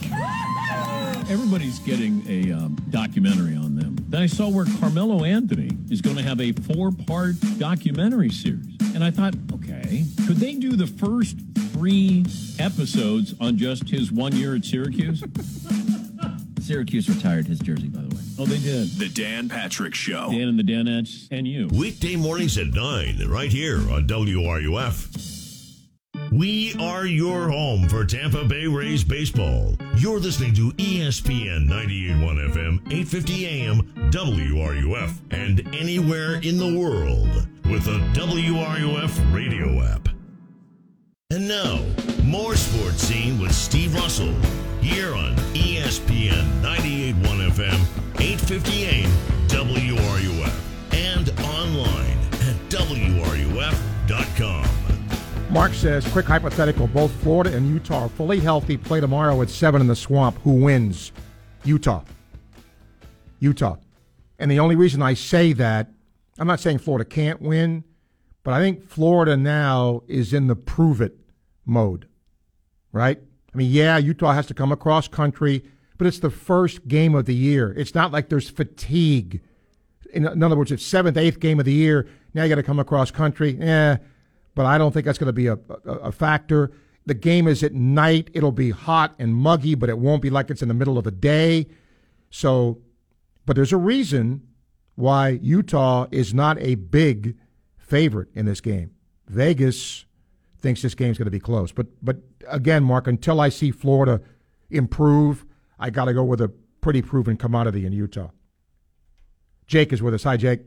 S46: Everybody's getting a um, documentary on them. Then I saw where Carmelo Anthony is going to have a four part documentary series. And I thought, okay, could they do the first three episodes on just his one year at Syracuse?
S47: Syracuse retired his jersey, by the way.
S46: Oh, they did.
S45: The Dan Patrick Show.
S46: Dan and the Danettes and you.
S1: Weekday mornings at 9, right here on WRUF. We are your home for Tampa Bay Rays baseball. You're listening to ESPN 98.1 FM, 850 AM, WRUF, and anywhere in the world with the WRUF radio app. And now, more sports scene with Steve Russell here on ESPN 98.1 FM, 850 AM, WRUF, and online at WRUF.com.
S2: Mark says, quick hypothetical. Both Florida and Utah are fully healthy. Play tomorrow at 7 in the swamp. Who wins? Utah. Utah. And the only reason I say that, I'm not saying Florida can't win, but I think Florida now is in the prove it mode, right? I mean, yeah, Utah has to come across country, but it's the first game of the year. It's not like there's fatigue. In, in other words, it's seventh, eighth game of the year. Now you got to come across country. Yeah, but I don't think that's going to be a, a, a factor. The game is at night. It'll be hot and muggy, but it won't be like it's in the middle of the day. So, but there's a reason why Utah is not a big favorite in this game. Vegas thinks this game's going to be close. But but again, Mark, until I see Florida improve, I got to go with a pretty proven commodity in Utah. Jake is with us. Hi, Jake.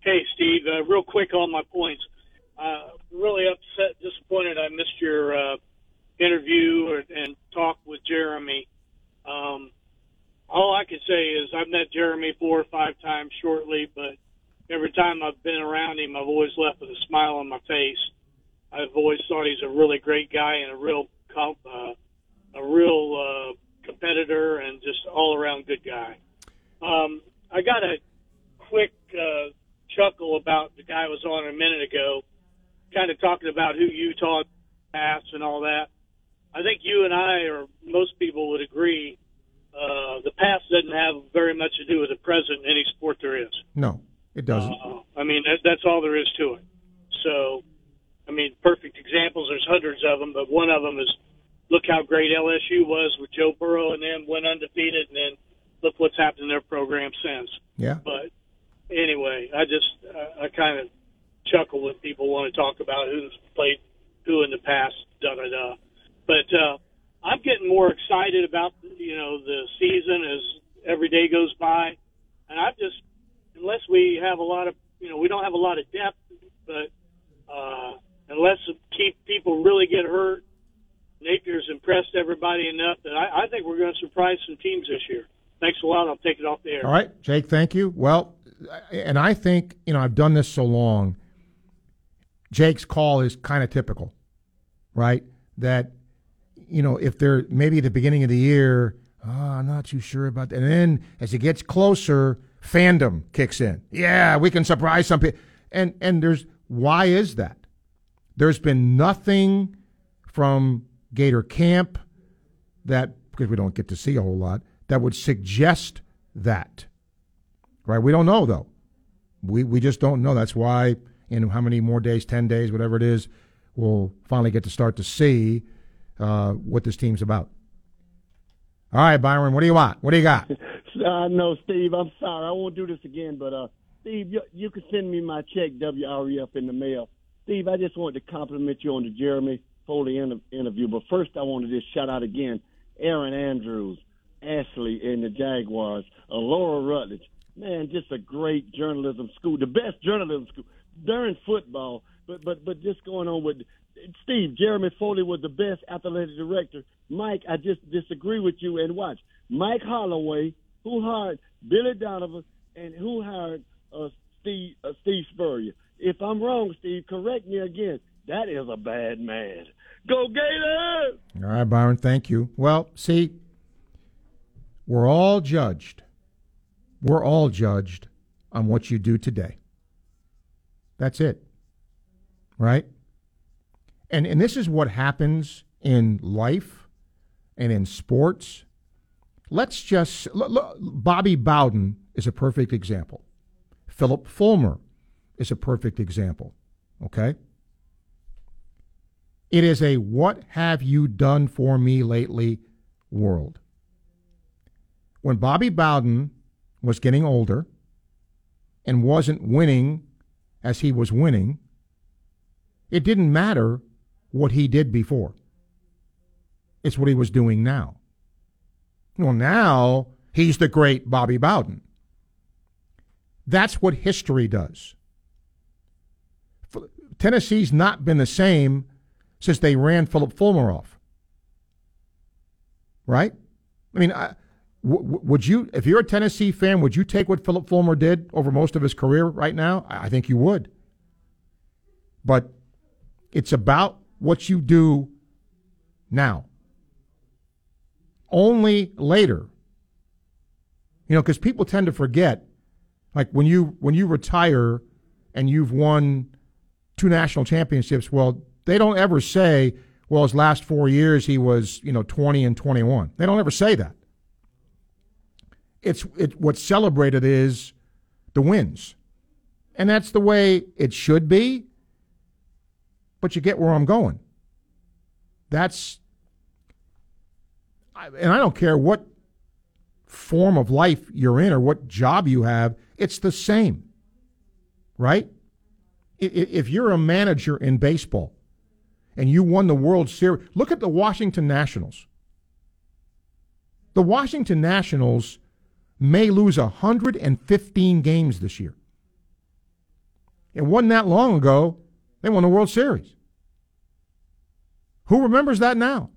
S48: Hey, Steve. Uh, real quick on my points. Uh, really upset, disappointed. I missed your uh, interview or, and talk with Jeremy. Um, all I can say is I've met Jeremy four or five times shortly, but every time I've been around him, I've always left with a smile on my face. I've always thought he's a really great guy and a real, uh, a real uh, competitor and just all around good guy. Um, I got a quick uh, chuckle about the guy was on a minute ago, kind of talking about who Utah has and all that. I think you and I, or most people, would agree uh, the past doesn't have very much to do with the present in any sport there is.
S2: No, it doesn't.
S48: Uh, I mean, that, that's all there is to it. So, I mean, perfect examples. There's hundreds of them, but one of them is look how great LSU was with Joe Burrow and then went undefeated, and then look what's happened in their program since.
S2: Yeah.
S48: But anyway, I just uh, I kind of chuckle when people want to talk about who's played who in the past, da da da. But uh, I'm getting more excited about you know the season as every day goes by, and I just unless we have a lot of you know we don't have a lot of depth, but uh, unless keep people really get hurt, Napier's impressed everybody enough that I, I think we're going to surprise some teams this year. Thanks a lot. I'll take it off the air.
S2: All right, Jake. Thank you. Well, and I think you know I've done this so long. Jake's call is kind of typical, right? That you know if they're maybe at the beginning of the year, oh, I'm not too sure about that, and then as it gets closer, fandom kicks in. Yeah, we can surprise some people, and and there's why is that? There's been nothing from Gator Camp that because we don't get to see a whole lot that would suggest that. Right? We don't know though. We we just don't know. That's why in how many more days, ten days, whatever it is, we'll finally get to start to see uh, what this team's about. All right, Byron, what do you want? What do you got?
S49: Uh, no, Steve, I'm sorry. I won't do this again, but uh, Steve, you, you can send me my check, WRUF, in the mail. Steve, I just wanted to compliment you on the Jeremy Foley inter- interview, but first I want to just shout out again Erin Andrews, Ashley in the Jaguars, Laura Rutledge. Man, just a great journalism school, the best journalism school during football. But but but just going on with Steve, Jeremy Foley was the best athletic director. Mike, I just disagree with you. And watch, Mike Holloway, who hired Billy Donovan, and who hired uh, Steve uh, Steve Spurrier. If I'm wrong, Steve, correct me again. That is a bad man. Go Gators!
S2: All right, Byron, thank you. Well, see, we're all judged. We're all judged on what you do today. That's it. Right? And and this is what happens in life and in sports. Let's just Bobby Bowden is a perfect example. Philip Fulmer is a perfect example. Okay? It is a what have you done for me lately world. When Bobby Bowden was getting older and wasn't winning as he was winning, it didn't matter what he did before. It's what he was doing now. Well, now he's the great Bobby Bowden. That's what history does. Tennessee's not been the same since they ran Philip Fulmer off. Right? I mean, I, would you, if you're a Tennessee fan, would you take what Philip Fulmer did over most of his career right now? I think you would. But it's about what you do now. Only later. You know, because people tend to forget, like when you when you retire and you've won two national championships, well, they don't ever say, well, his last four years he was, you know, 20 and 21. They don't ever say that. It's it what's celebrated is the wins. And that's the way it should be. But you get where I'm going. That's and I don't care what form of life you're in or what job you have, it's the same. Right? If you're a manager in baseball and you won the World Series, look at the Washington Nationals. The Washington Nationals may lose 115 games this year. It wasn't that long ago they won the World Series. Who remembers that now?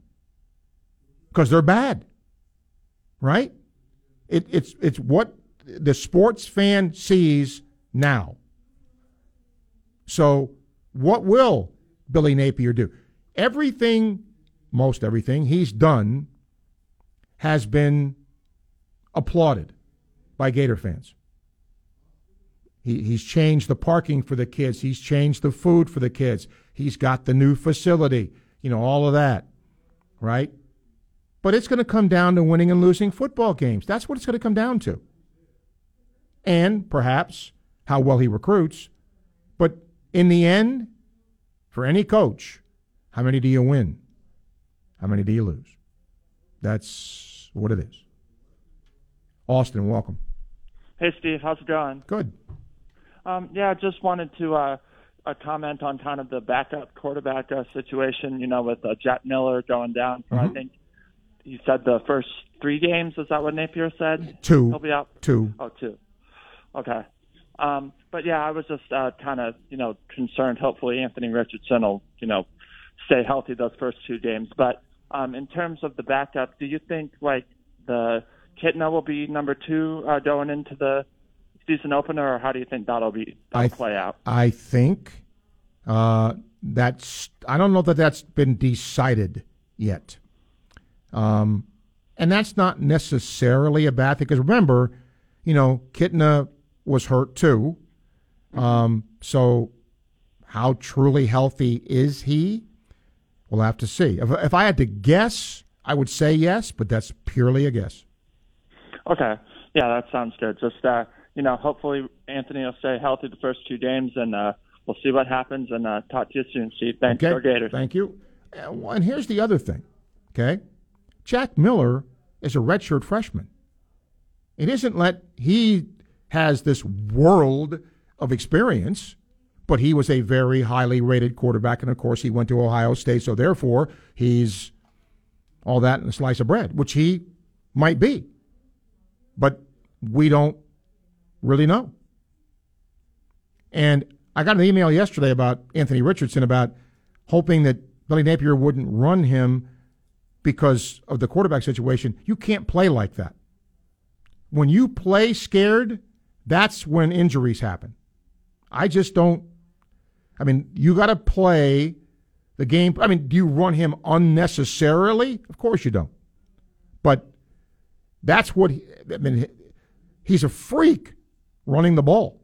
S2: Because they're bad, right? It, it's it's what the sports fan sees now. So, what will Billy Napier do? Everything, most everything he's done has been applauded by Gator fans. He, he's changed the parking for the kids. He's changed the food for the kids. He's got the new facility, you know, all of that, right? But it's going to come down to winning and losing football games. That's what it's going to come down to. And perhaps how well he recruits. But in the end, for any coach, how many do you win? How many do you lose? That's what it is. Austin, welcome.
S50: Hey, Steve. How's it going?
S2: Good.
S50: Um, yeah, just wanted to uh, uh, comment on kind of the backup quarterback uh, situation, you know, with uh, Jack Miller going down for,
S2: Mm-hmm.
S50: I think you said the first three games. Is that what Napier said?
S2: Two.
S50: He'll be out.
S2: Two.
S50: Oh, two. Okay. Um, but yeah, I was just uh, kind of, you know, concerned. Hopefully, Anthony Richardson will, you know, stay healthy those first two games. But um, in terms of the backup, do you think like the Kitna will be number two uh, going into the season opener, or how do you think that'll be that'll
S2: I,
S50: play out?
S2: I think uh, that's. I don't know that that's been decided yet. Um, and that's not necessarily a bad thing because remember, you know, Kitna was hurt too. Um, so how truly healthy is he? We'll have to see. If, if I had to guess, I would say yes, but that's purely a guess.
S50: Okay. Yeah, that sounds good. Just uh, you know, hopefully Anthony will stay healthy the first two games, and uh, we'll see what happens. And uh, talk to you soon, Steve. Thanks,
S2: Okay.
S50: Gators.
S2: Thank you. Uh, And here's the other thing. Okay, Jack Miller is a redshirt freshman. It isn't let he has this world of experience, but he was a very highly rated quarterback, and of course he went to Ohio State, so therefore he's all that and a slice of bread, which he might be, but we don't really know. And I got an email yesterday about Anthony Richardson about hoping that Billy Napier wouldn't run him because of the quarterback situation. You can't play like that. When you play scared, that's when injuries happen. I just don't. I mean, you got to play the game. I mean, do you run him unnecessarily? Of course you don't. But that's what he, I mean. He's a freak running the ball.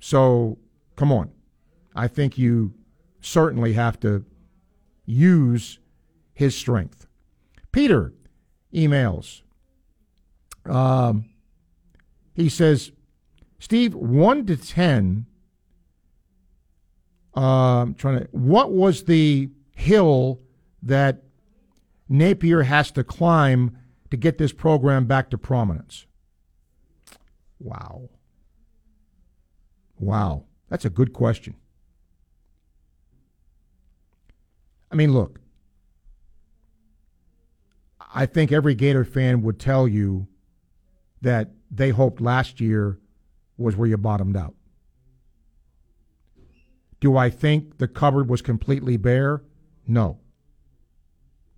S2: So come on. I think you certainly have to use his strength. Peter emails. Um, he says, Steve, one to ten. Um, trying to. What was the hill that Napier has to climb to get this program back to prominence? Wow. Wow. That's a good question. I mean, look, I think every Gator fan would tell you that they hoped last year was where you bottomed out. Do I think the cupboard was completely bare? No.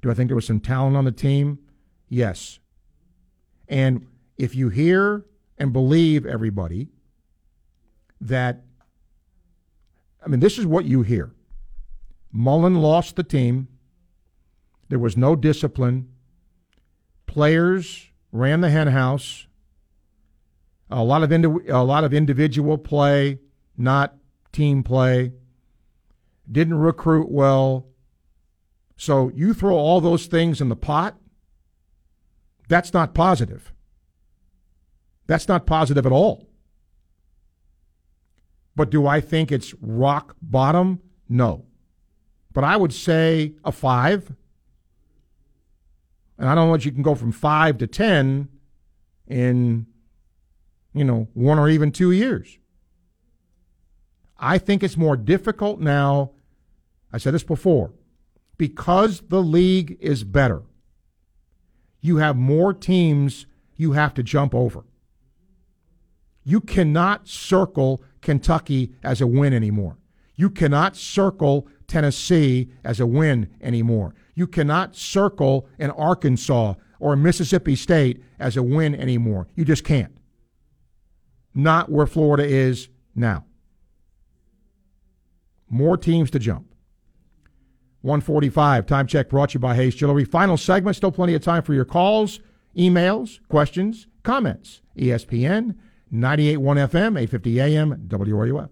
S2: Do I think there was some talent on the team? Yes. And if you hear and believe everybody that I mean, this is what you hear. Mullen lost the team. There was no discipline. Players ran the henhouse. A lot of indi- a lot of individual play, not team play. Didn't recruit well. So you throw all those things in the pot. That's not positive. That's not positive at all. But do I think it's rock bottom? No. But I would say a five. And I don't know if you can go from five to 10 in, you know, one or even two years. I think it's more difficult now. I said this before. Because the league is better, you have more teams you have to jump over. You cannot circle Kentucky as a win anymore. You cannot circle Tennessee as a win anymore. You cannot circle an Arkansas or a Mississippi State as a win anymore. You just can't. Not where Florida is now. More teams to jump. 145. Time check brought to you by Hayes Jewelry. Final segment. Still plenty of time for your calls, emails, questions, comments. ESPN 98.1 FM, 850 AM, WRUF.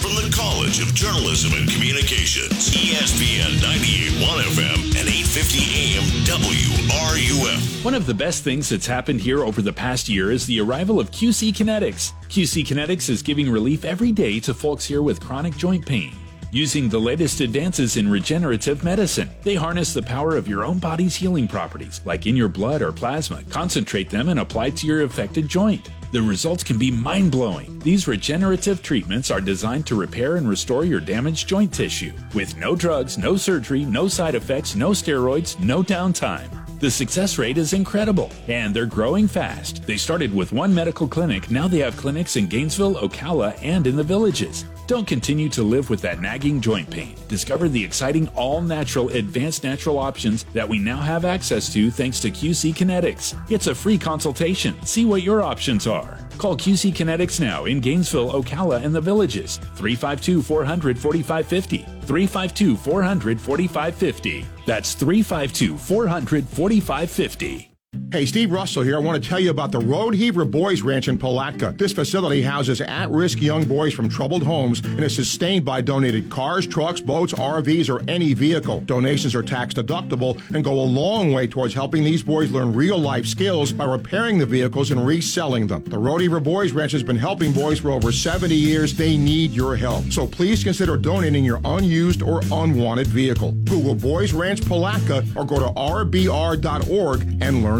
S1: From the College of Journalism and Communications, ESPN 98.1 FM and 850 AM WRUF.
S4: One of the best things that's happened here over the past year is the arrival of QC Kinetix. QC Kinetix is giving relief every day to folks here with chronic joint pain. Using the latest advances in regenerative medicine, they harness the power of your own body's healing properties, like in your blood or plasma, concentrate them and apply to your affected joint. The results can be mind blowing. These regenerative treatments are designed to repair and restore your damaged joint tissue with no drugs, no surgery, no side effects, no steroids, no downtime. The success rate is incredible, and they're growing fast. They started with one medical clinic, now they have clinics in Gainesville, Ocala, and in the villages. Don't continue to live with that nagging joint pain. Discover the exciting all natural advanced natural options that we now have access to thanks to QC Kinetix. It's a free consultation. See what your options are. Call QC Kinetix now in Gainesville, Ocala, and the villages. 352 400 4550. 352 400 4550. That's 352 400 4550.
S2: Hey, Steve Russell here. I want to tell you about the Road Rodeheaver Boys Ranch in Palatka. This facility houses at risk young boys from troubled homes and is sustained by donated cars, trucks, boats, RVs, or any vehicle. Donations are tax deductible and go a long way towards helping these boys learn real life skills by repairing the vehicles and reselling them. The Road Rodeheaver Boys Ranch has been helping boys for over 70 years. They need your help. So please consider donating your unused or unwanted vehicle. Google Boys Ranch Palatka or go to rbr.org and learn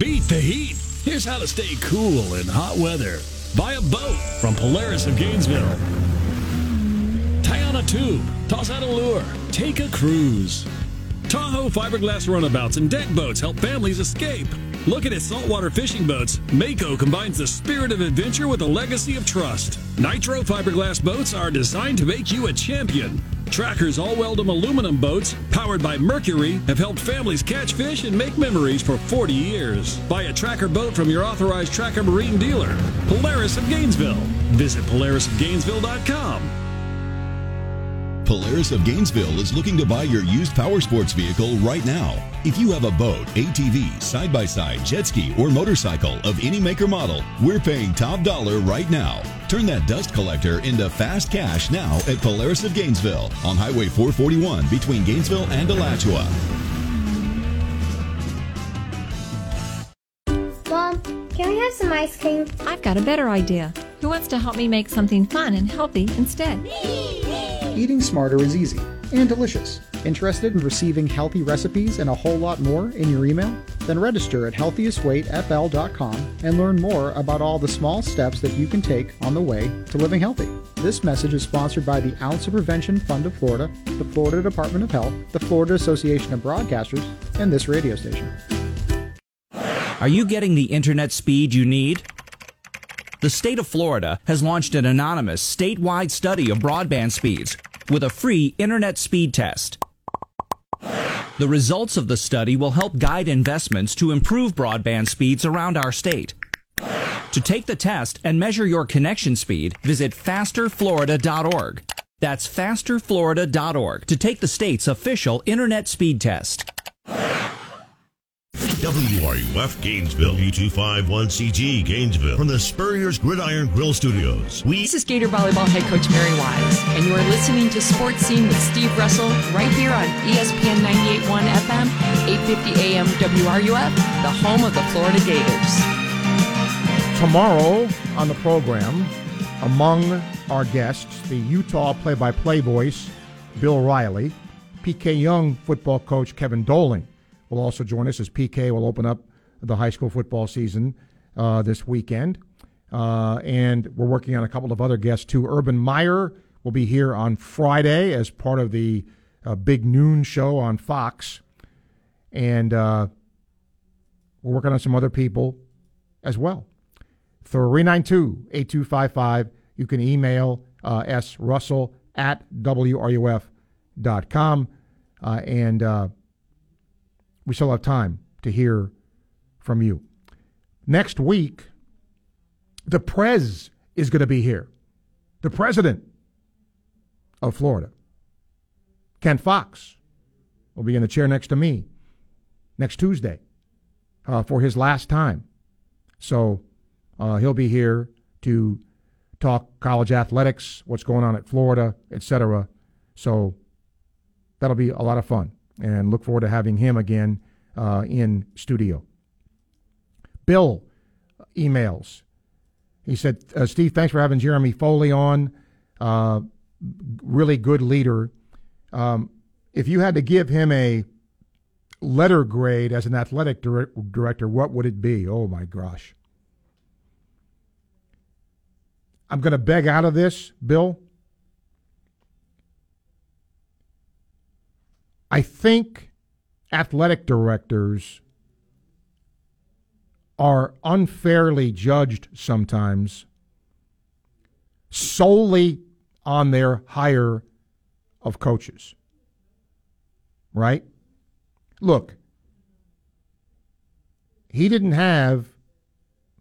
S51: Beat the heat. Here's how to stay cool in hot weather. Buy a boat from Polaris of Gainesville. Tie on a tube. Toss out a lure. Take a cruise. Tahoe fiberglass runabouts and deck boats help families escape. Look at its saltwater fishing boats. Mako combines the spirit of adventure with a legacy of trust. Nitro fiberglass boats are designed to make you a champion. Tracker's all weldum aluminum boats, powered by Mercury, have helped families catch fish and make memories for 40 years. Buy a Tracker boat from your authorized Tracker Marine dealer. Polaris of Gainesville. Visit polarisofgainesville.com.
S52: Polaris of Gainesville is looking to buy your used power sports vehicle right now. If you have a boat, ATV, side by side, jet ski, or motorcycle of any maker model, we're paying top dollar right now. Turn that dust collector into fast cash now at Polaris of Gainesville on Highway 441 between Gainesville and Alachua.
S53: Mom, can we have some ice cream?
S54: I've got a better idea. Who wants to help me make something fun and healthy instead?
S55: Eating smarter is easy and delicious. Interested in receiving healthy recipes and a whole lot more in your email? Then register at healthiestweightfl.com and learn more about all the small steps that you can take on the way to living healthy. This message is sponsored by the Ounce of Prevention Fund of Florida, the Florida Department of Health, the Florida Association of Broadcasters, and this radio station.
S56: Are you getting the internet speed you need? The state of Florida has launched an anonymous statewide study of broadband speeds with a free internet speed test. The results of the study will help guide investments to improve broadband speeds around our state. To take the test and measure your connection speed, visit fasterflorida.org. That's fasterflorida.org to take the state's official internet speed test.
S1: WRUF Gainesville, U251CG Gainesville, from the Spurrier's Gridiron Grill Studios. We
S15: This is Gator Volleyball head coach Mary Wise, and you are listening to Sports Scene with Steve Russell right here on ESPN 98.1 FM, 850 AM WRUF, the home of the Florida Gators.
S2: Tomorrow on the program, among our guests, the Utah play by play voice, Bill Riley, PK Yonge football coach Kevin Doling will also join us as PK will open up the high school football season uh, this weekend. Uh, and we're working on a couple of other guests too. Urban Meyer will be here on Friday as part of the uh, big noon show on Fox. And uh, we're working on some other people as well. 392 8255. You can email uh, S. Russell at WRUF.com. Uh, and uh, we still have time to hear from you. Next week, the Prez is going to be here. The president of Florida, Ken Fuchs, will be in the chair next to me next Tuesday uh, for his last time. So uh, he'll be here to talk college athletics, what's going on at Florida, etc. So that'll be a lot of fun, and look forward to having him again uh, in studio. Bill emails. He said, uh, Steve, thanks for having Jeremy Foley on. Uh, really good leader. Um, if you had to give him a letter grade as an athletic dir- director, what would it be? Oh my gosh. I'm going to beg out of this, Bill. I think athletic directors are unfairly judged sometimes solely on their hire of coaches. Right? Look, he didn't have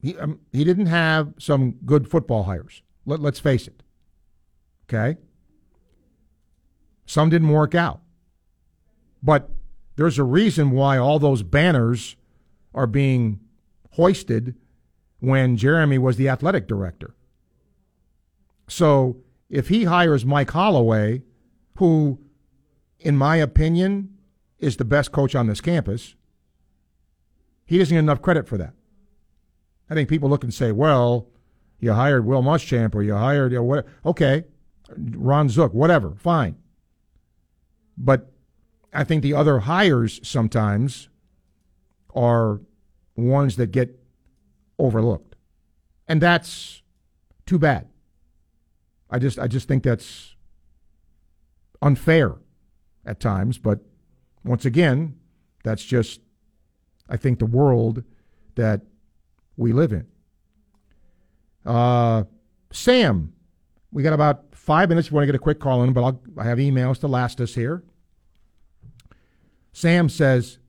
S2: he, um, he didn't have some good football hires. Let, let's face it. Okay? Some didn't work out. But there's a reason why all those banners are being hoisted when Jeremy was the athletic director. So if he hires Mike Holloway, who, in my opinion, is the best coach on this campus, he doesn't get enough credit for that. I think people look and say, well, you hired Will Muschamp or you hired, you know, what, okay, Ron Zook, whatever, fine. But I think the other hires sometimes are ones that get overlooked. And that's too bad. I just I just think that's unfair at times, but once again, that's just I think the world that we live in. Uh, Sam, we got about five minutes. We want to get a quick call in, but I'll, I have emails to last us here. Sam says,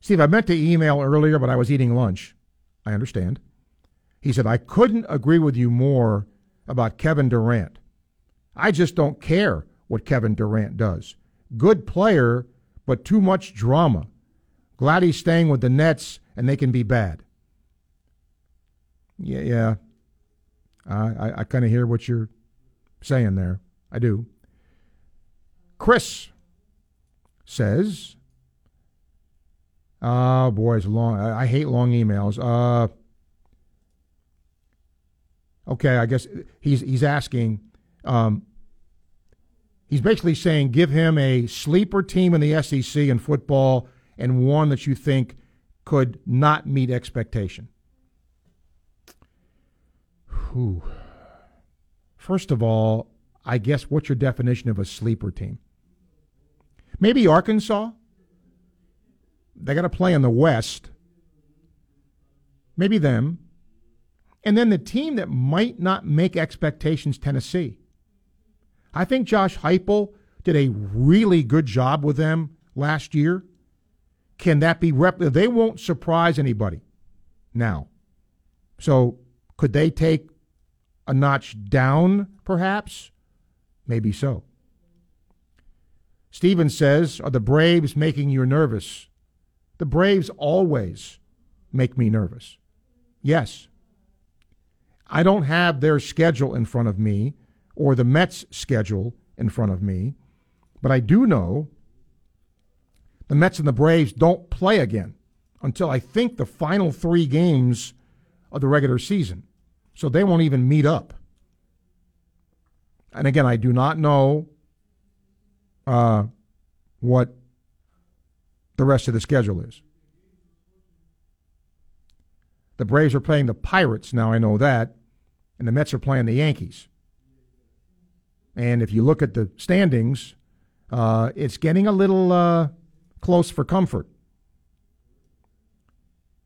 S2: Steve, I meant to email earlier, but I was eating lunch. I understand. He said, I couldn't agree with you more about Kevin Durant. I just don't care what Kevin Durant does. Good player, but too much drama. Glad he's staying with the Nets and they can be bad. Yeah, yeah. I, I, I kind of hear what you're saying there. I do. Chris says, "Oh boy, it's long. I, I hate long emails." Uh, okay, I guess he's he's asking, um, He's basically saying give him a sleeper team in the SEC in football and one that you think could not meet expectation. Whew. First of all, I guess what's your definition of a sleeper team? Maybe Arkansas. They got to play in the West. Maybe them. And then the team that might not make expectations, Tennessee. I think Josh Heupel did a really good job with them last year. Can that be rep? They won't surprise anybody now. So could they take a notch down, perhaps? Maybe so. Steven says, Are the Braves making you nervous? The Braves always make me nervous. Yes. I don't have their schedule in front of me or the Mets' schedule in front of me, but I do know the Mets and the Braves don't play again until I think the final three games of the regular season. So they won't even meet up. And again, I do not know uh, what the rest of the schedule is. The Braves are playing the Pirates now, I know that, and the Mets are playing the Yankees. And if you look at the standings, uh, it's getting a little uh, close for comfort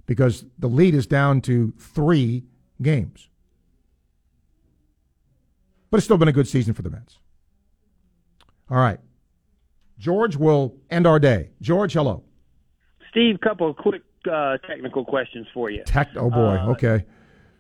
S2: because the lead is down to three games. But it's still been a good season for the Mets. All right. George will end our day. George, hello.
S57: Steve, couple of quick uh, technical questions for you.
S2: Tech. Oh boy.
S57: Uh,
S2: okay.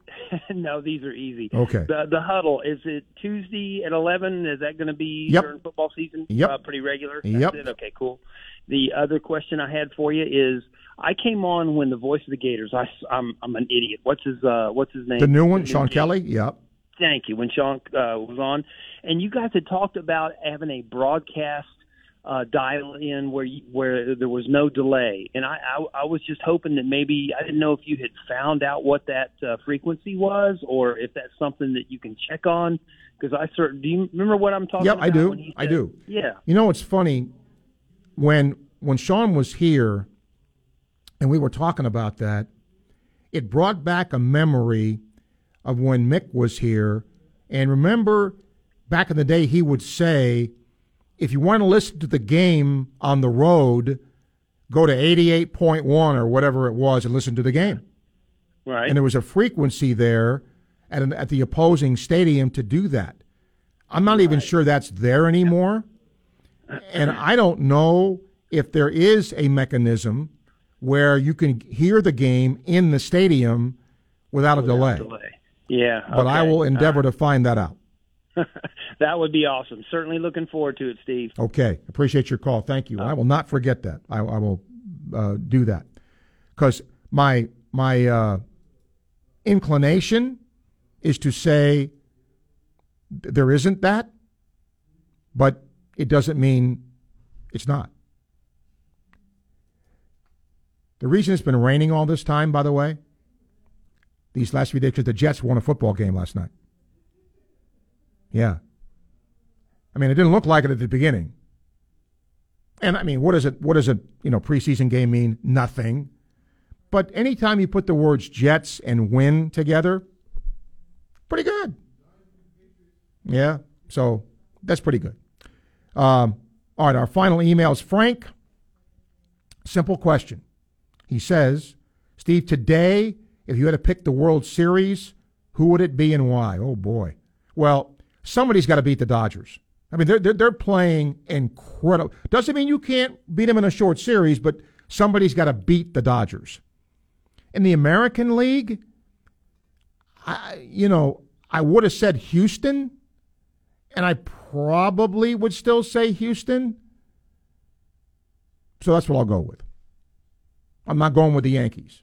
S57: no, these are easy.
S2: Okay.
S57: The the huddle is it Tuesday at eleven? Is that going to be
S2: Yep.
S57: during football season?
S2: Yep.
S57: Uh, pretty regular.
S2: Yep.
S57: It? Okay. Cool. The other question I had for you is I came on when the voice of the Gators. I am I'm an idiot. What's his uh What's his name?
S2: The new one,
S57: The
S2: Sean
S57: J-
S2: Kelly. Yep.
S57: Thank you. When Sean uh, was on, and you guys had talked about having a broadcast uh, dial in where you, where there was no delay, and I, I I was just hoping that maybe I didn't know if you had found out what that uh, frequency was, or if that's something that you can check on. Because I certain do you remember what I'm talking
S2: Yep,
S57: about?
S2: I do.
S57: he
S2: I do.
S57: Yeah.
S2: You know, it's funny when when Sean was here, and we were talking about that. It brought back a memory of when Mick was here, and remember back in the day, he would say, "If you want to listen to the game on the road, go to eighty-eight point one or whatever it was and listen to the game."
S57: Right.
S2: And there was a frequency there at an, at the opposing stadium to do that. I'm not even sure that's there anymore. And I don't know if there is a mechanism where you can hear the game in the stadium without a delay.
S57: delay. Yeah.
S2: But I will endeavor to find that out.
S57: that would be awesome. Certainly looking forward to it, Steve.
S2: Okay. Appreciate your call. Thank you. I will not forget that. I, I will uh, do that because my my uh, inclination is to say there isn't that, but it doesn't mean it's not. The reason it's been raining all this time, by the way, these last few days, because the Jets won a football game last night. Yeah. I mean, it didn't look like it at the beginning. And I mean, what does it? What does a you know preseason game mean? Nothing. But anytime you put the words Jets and win together, pretty good. Yeah. So that's pretty good. Um, all right. Our final email is Frank. Simple question. He says, Steve, today, if you had to pick the World Series, who would it be and why? Oh boy. Well, somebody's got to beat the Dodgers. I mean, they're, they're, they're playing incredible. Doesn't mean you can't beat them in a short series, but somebody's got to beat the Dodgers. In the American League, I, you know, I would have said Houston, and I probably would still say Houston. So that's what I'll go with. I'm not going with the Yankees.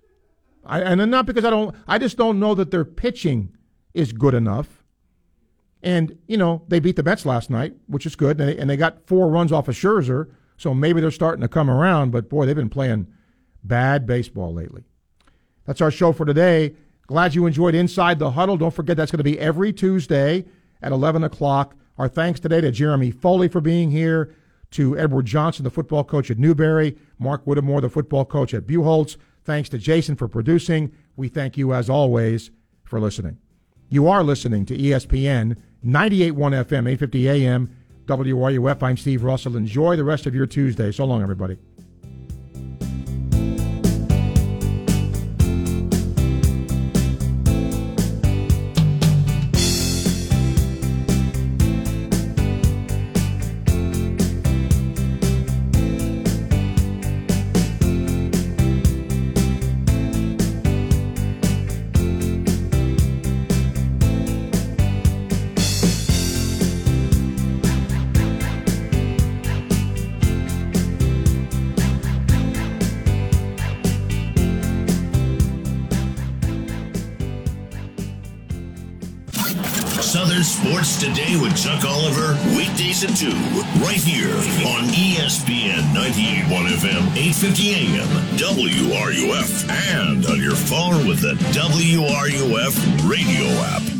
S2: I, and not because I don't, I just don't know that their pitching is good enough. And, you know, they beat the Mets last night, which is good. And they, and they got four runs off of Scherzer. So maybe they're starting to come around. But boy, they've been playing bad baseball lately. That's our show for today. Glad you enjoyed Inside the Huddle. Don't forget that's going to be every Tuesday at 11 o'clock Our thanks today to Jeremy Foley for being here, to Edward Johnson, the football coach at Newberry, Mark Whittemore, the football coach at Buchholz. Thanks to Jason for producing. We thank you, as always, for listening. You are listening to ESPN 98.1 FM, 850 AM, WRUF. I'm Steve Russell. Enjoy the rest of your Tuesday. So long, everybody.
S1: At 2, right here on ESPN 98.1 FM, 850 AM, WRUF, and on your phone with the WRUF radio app.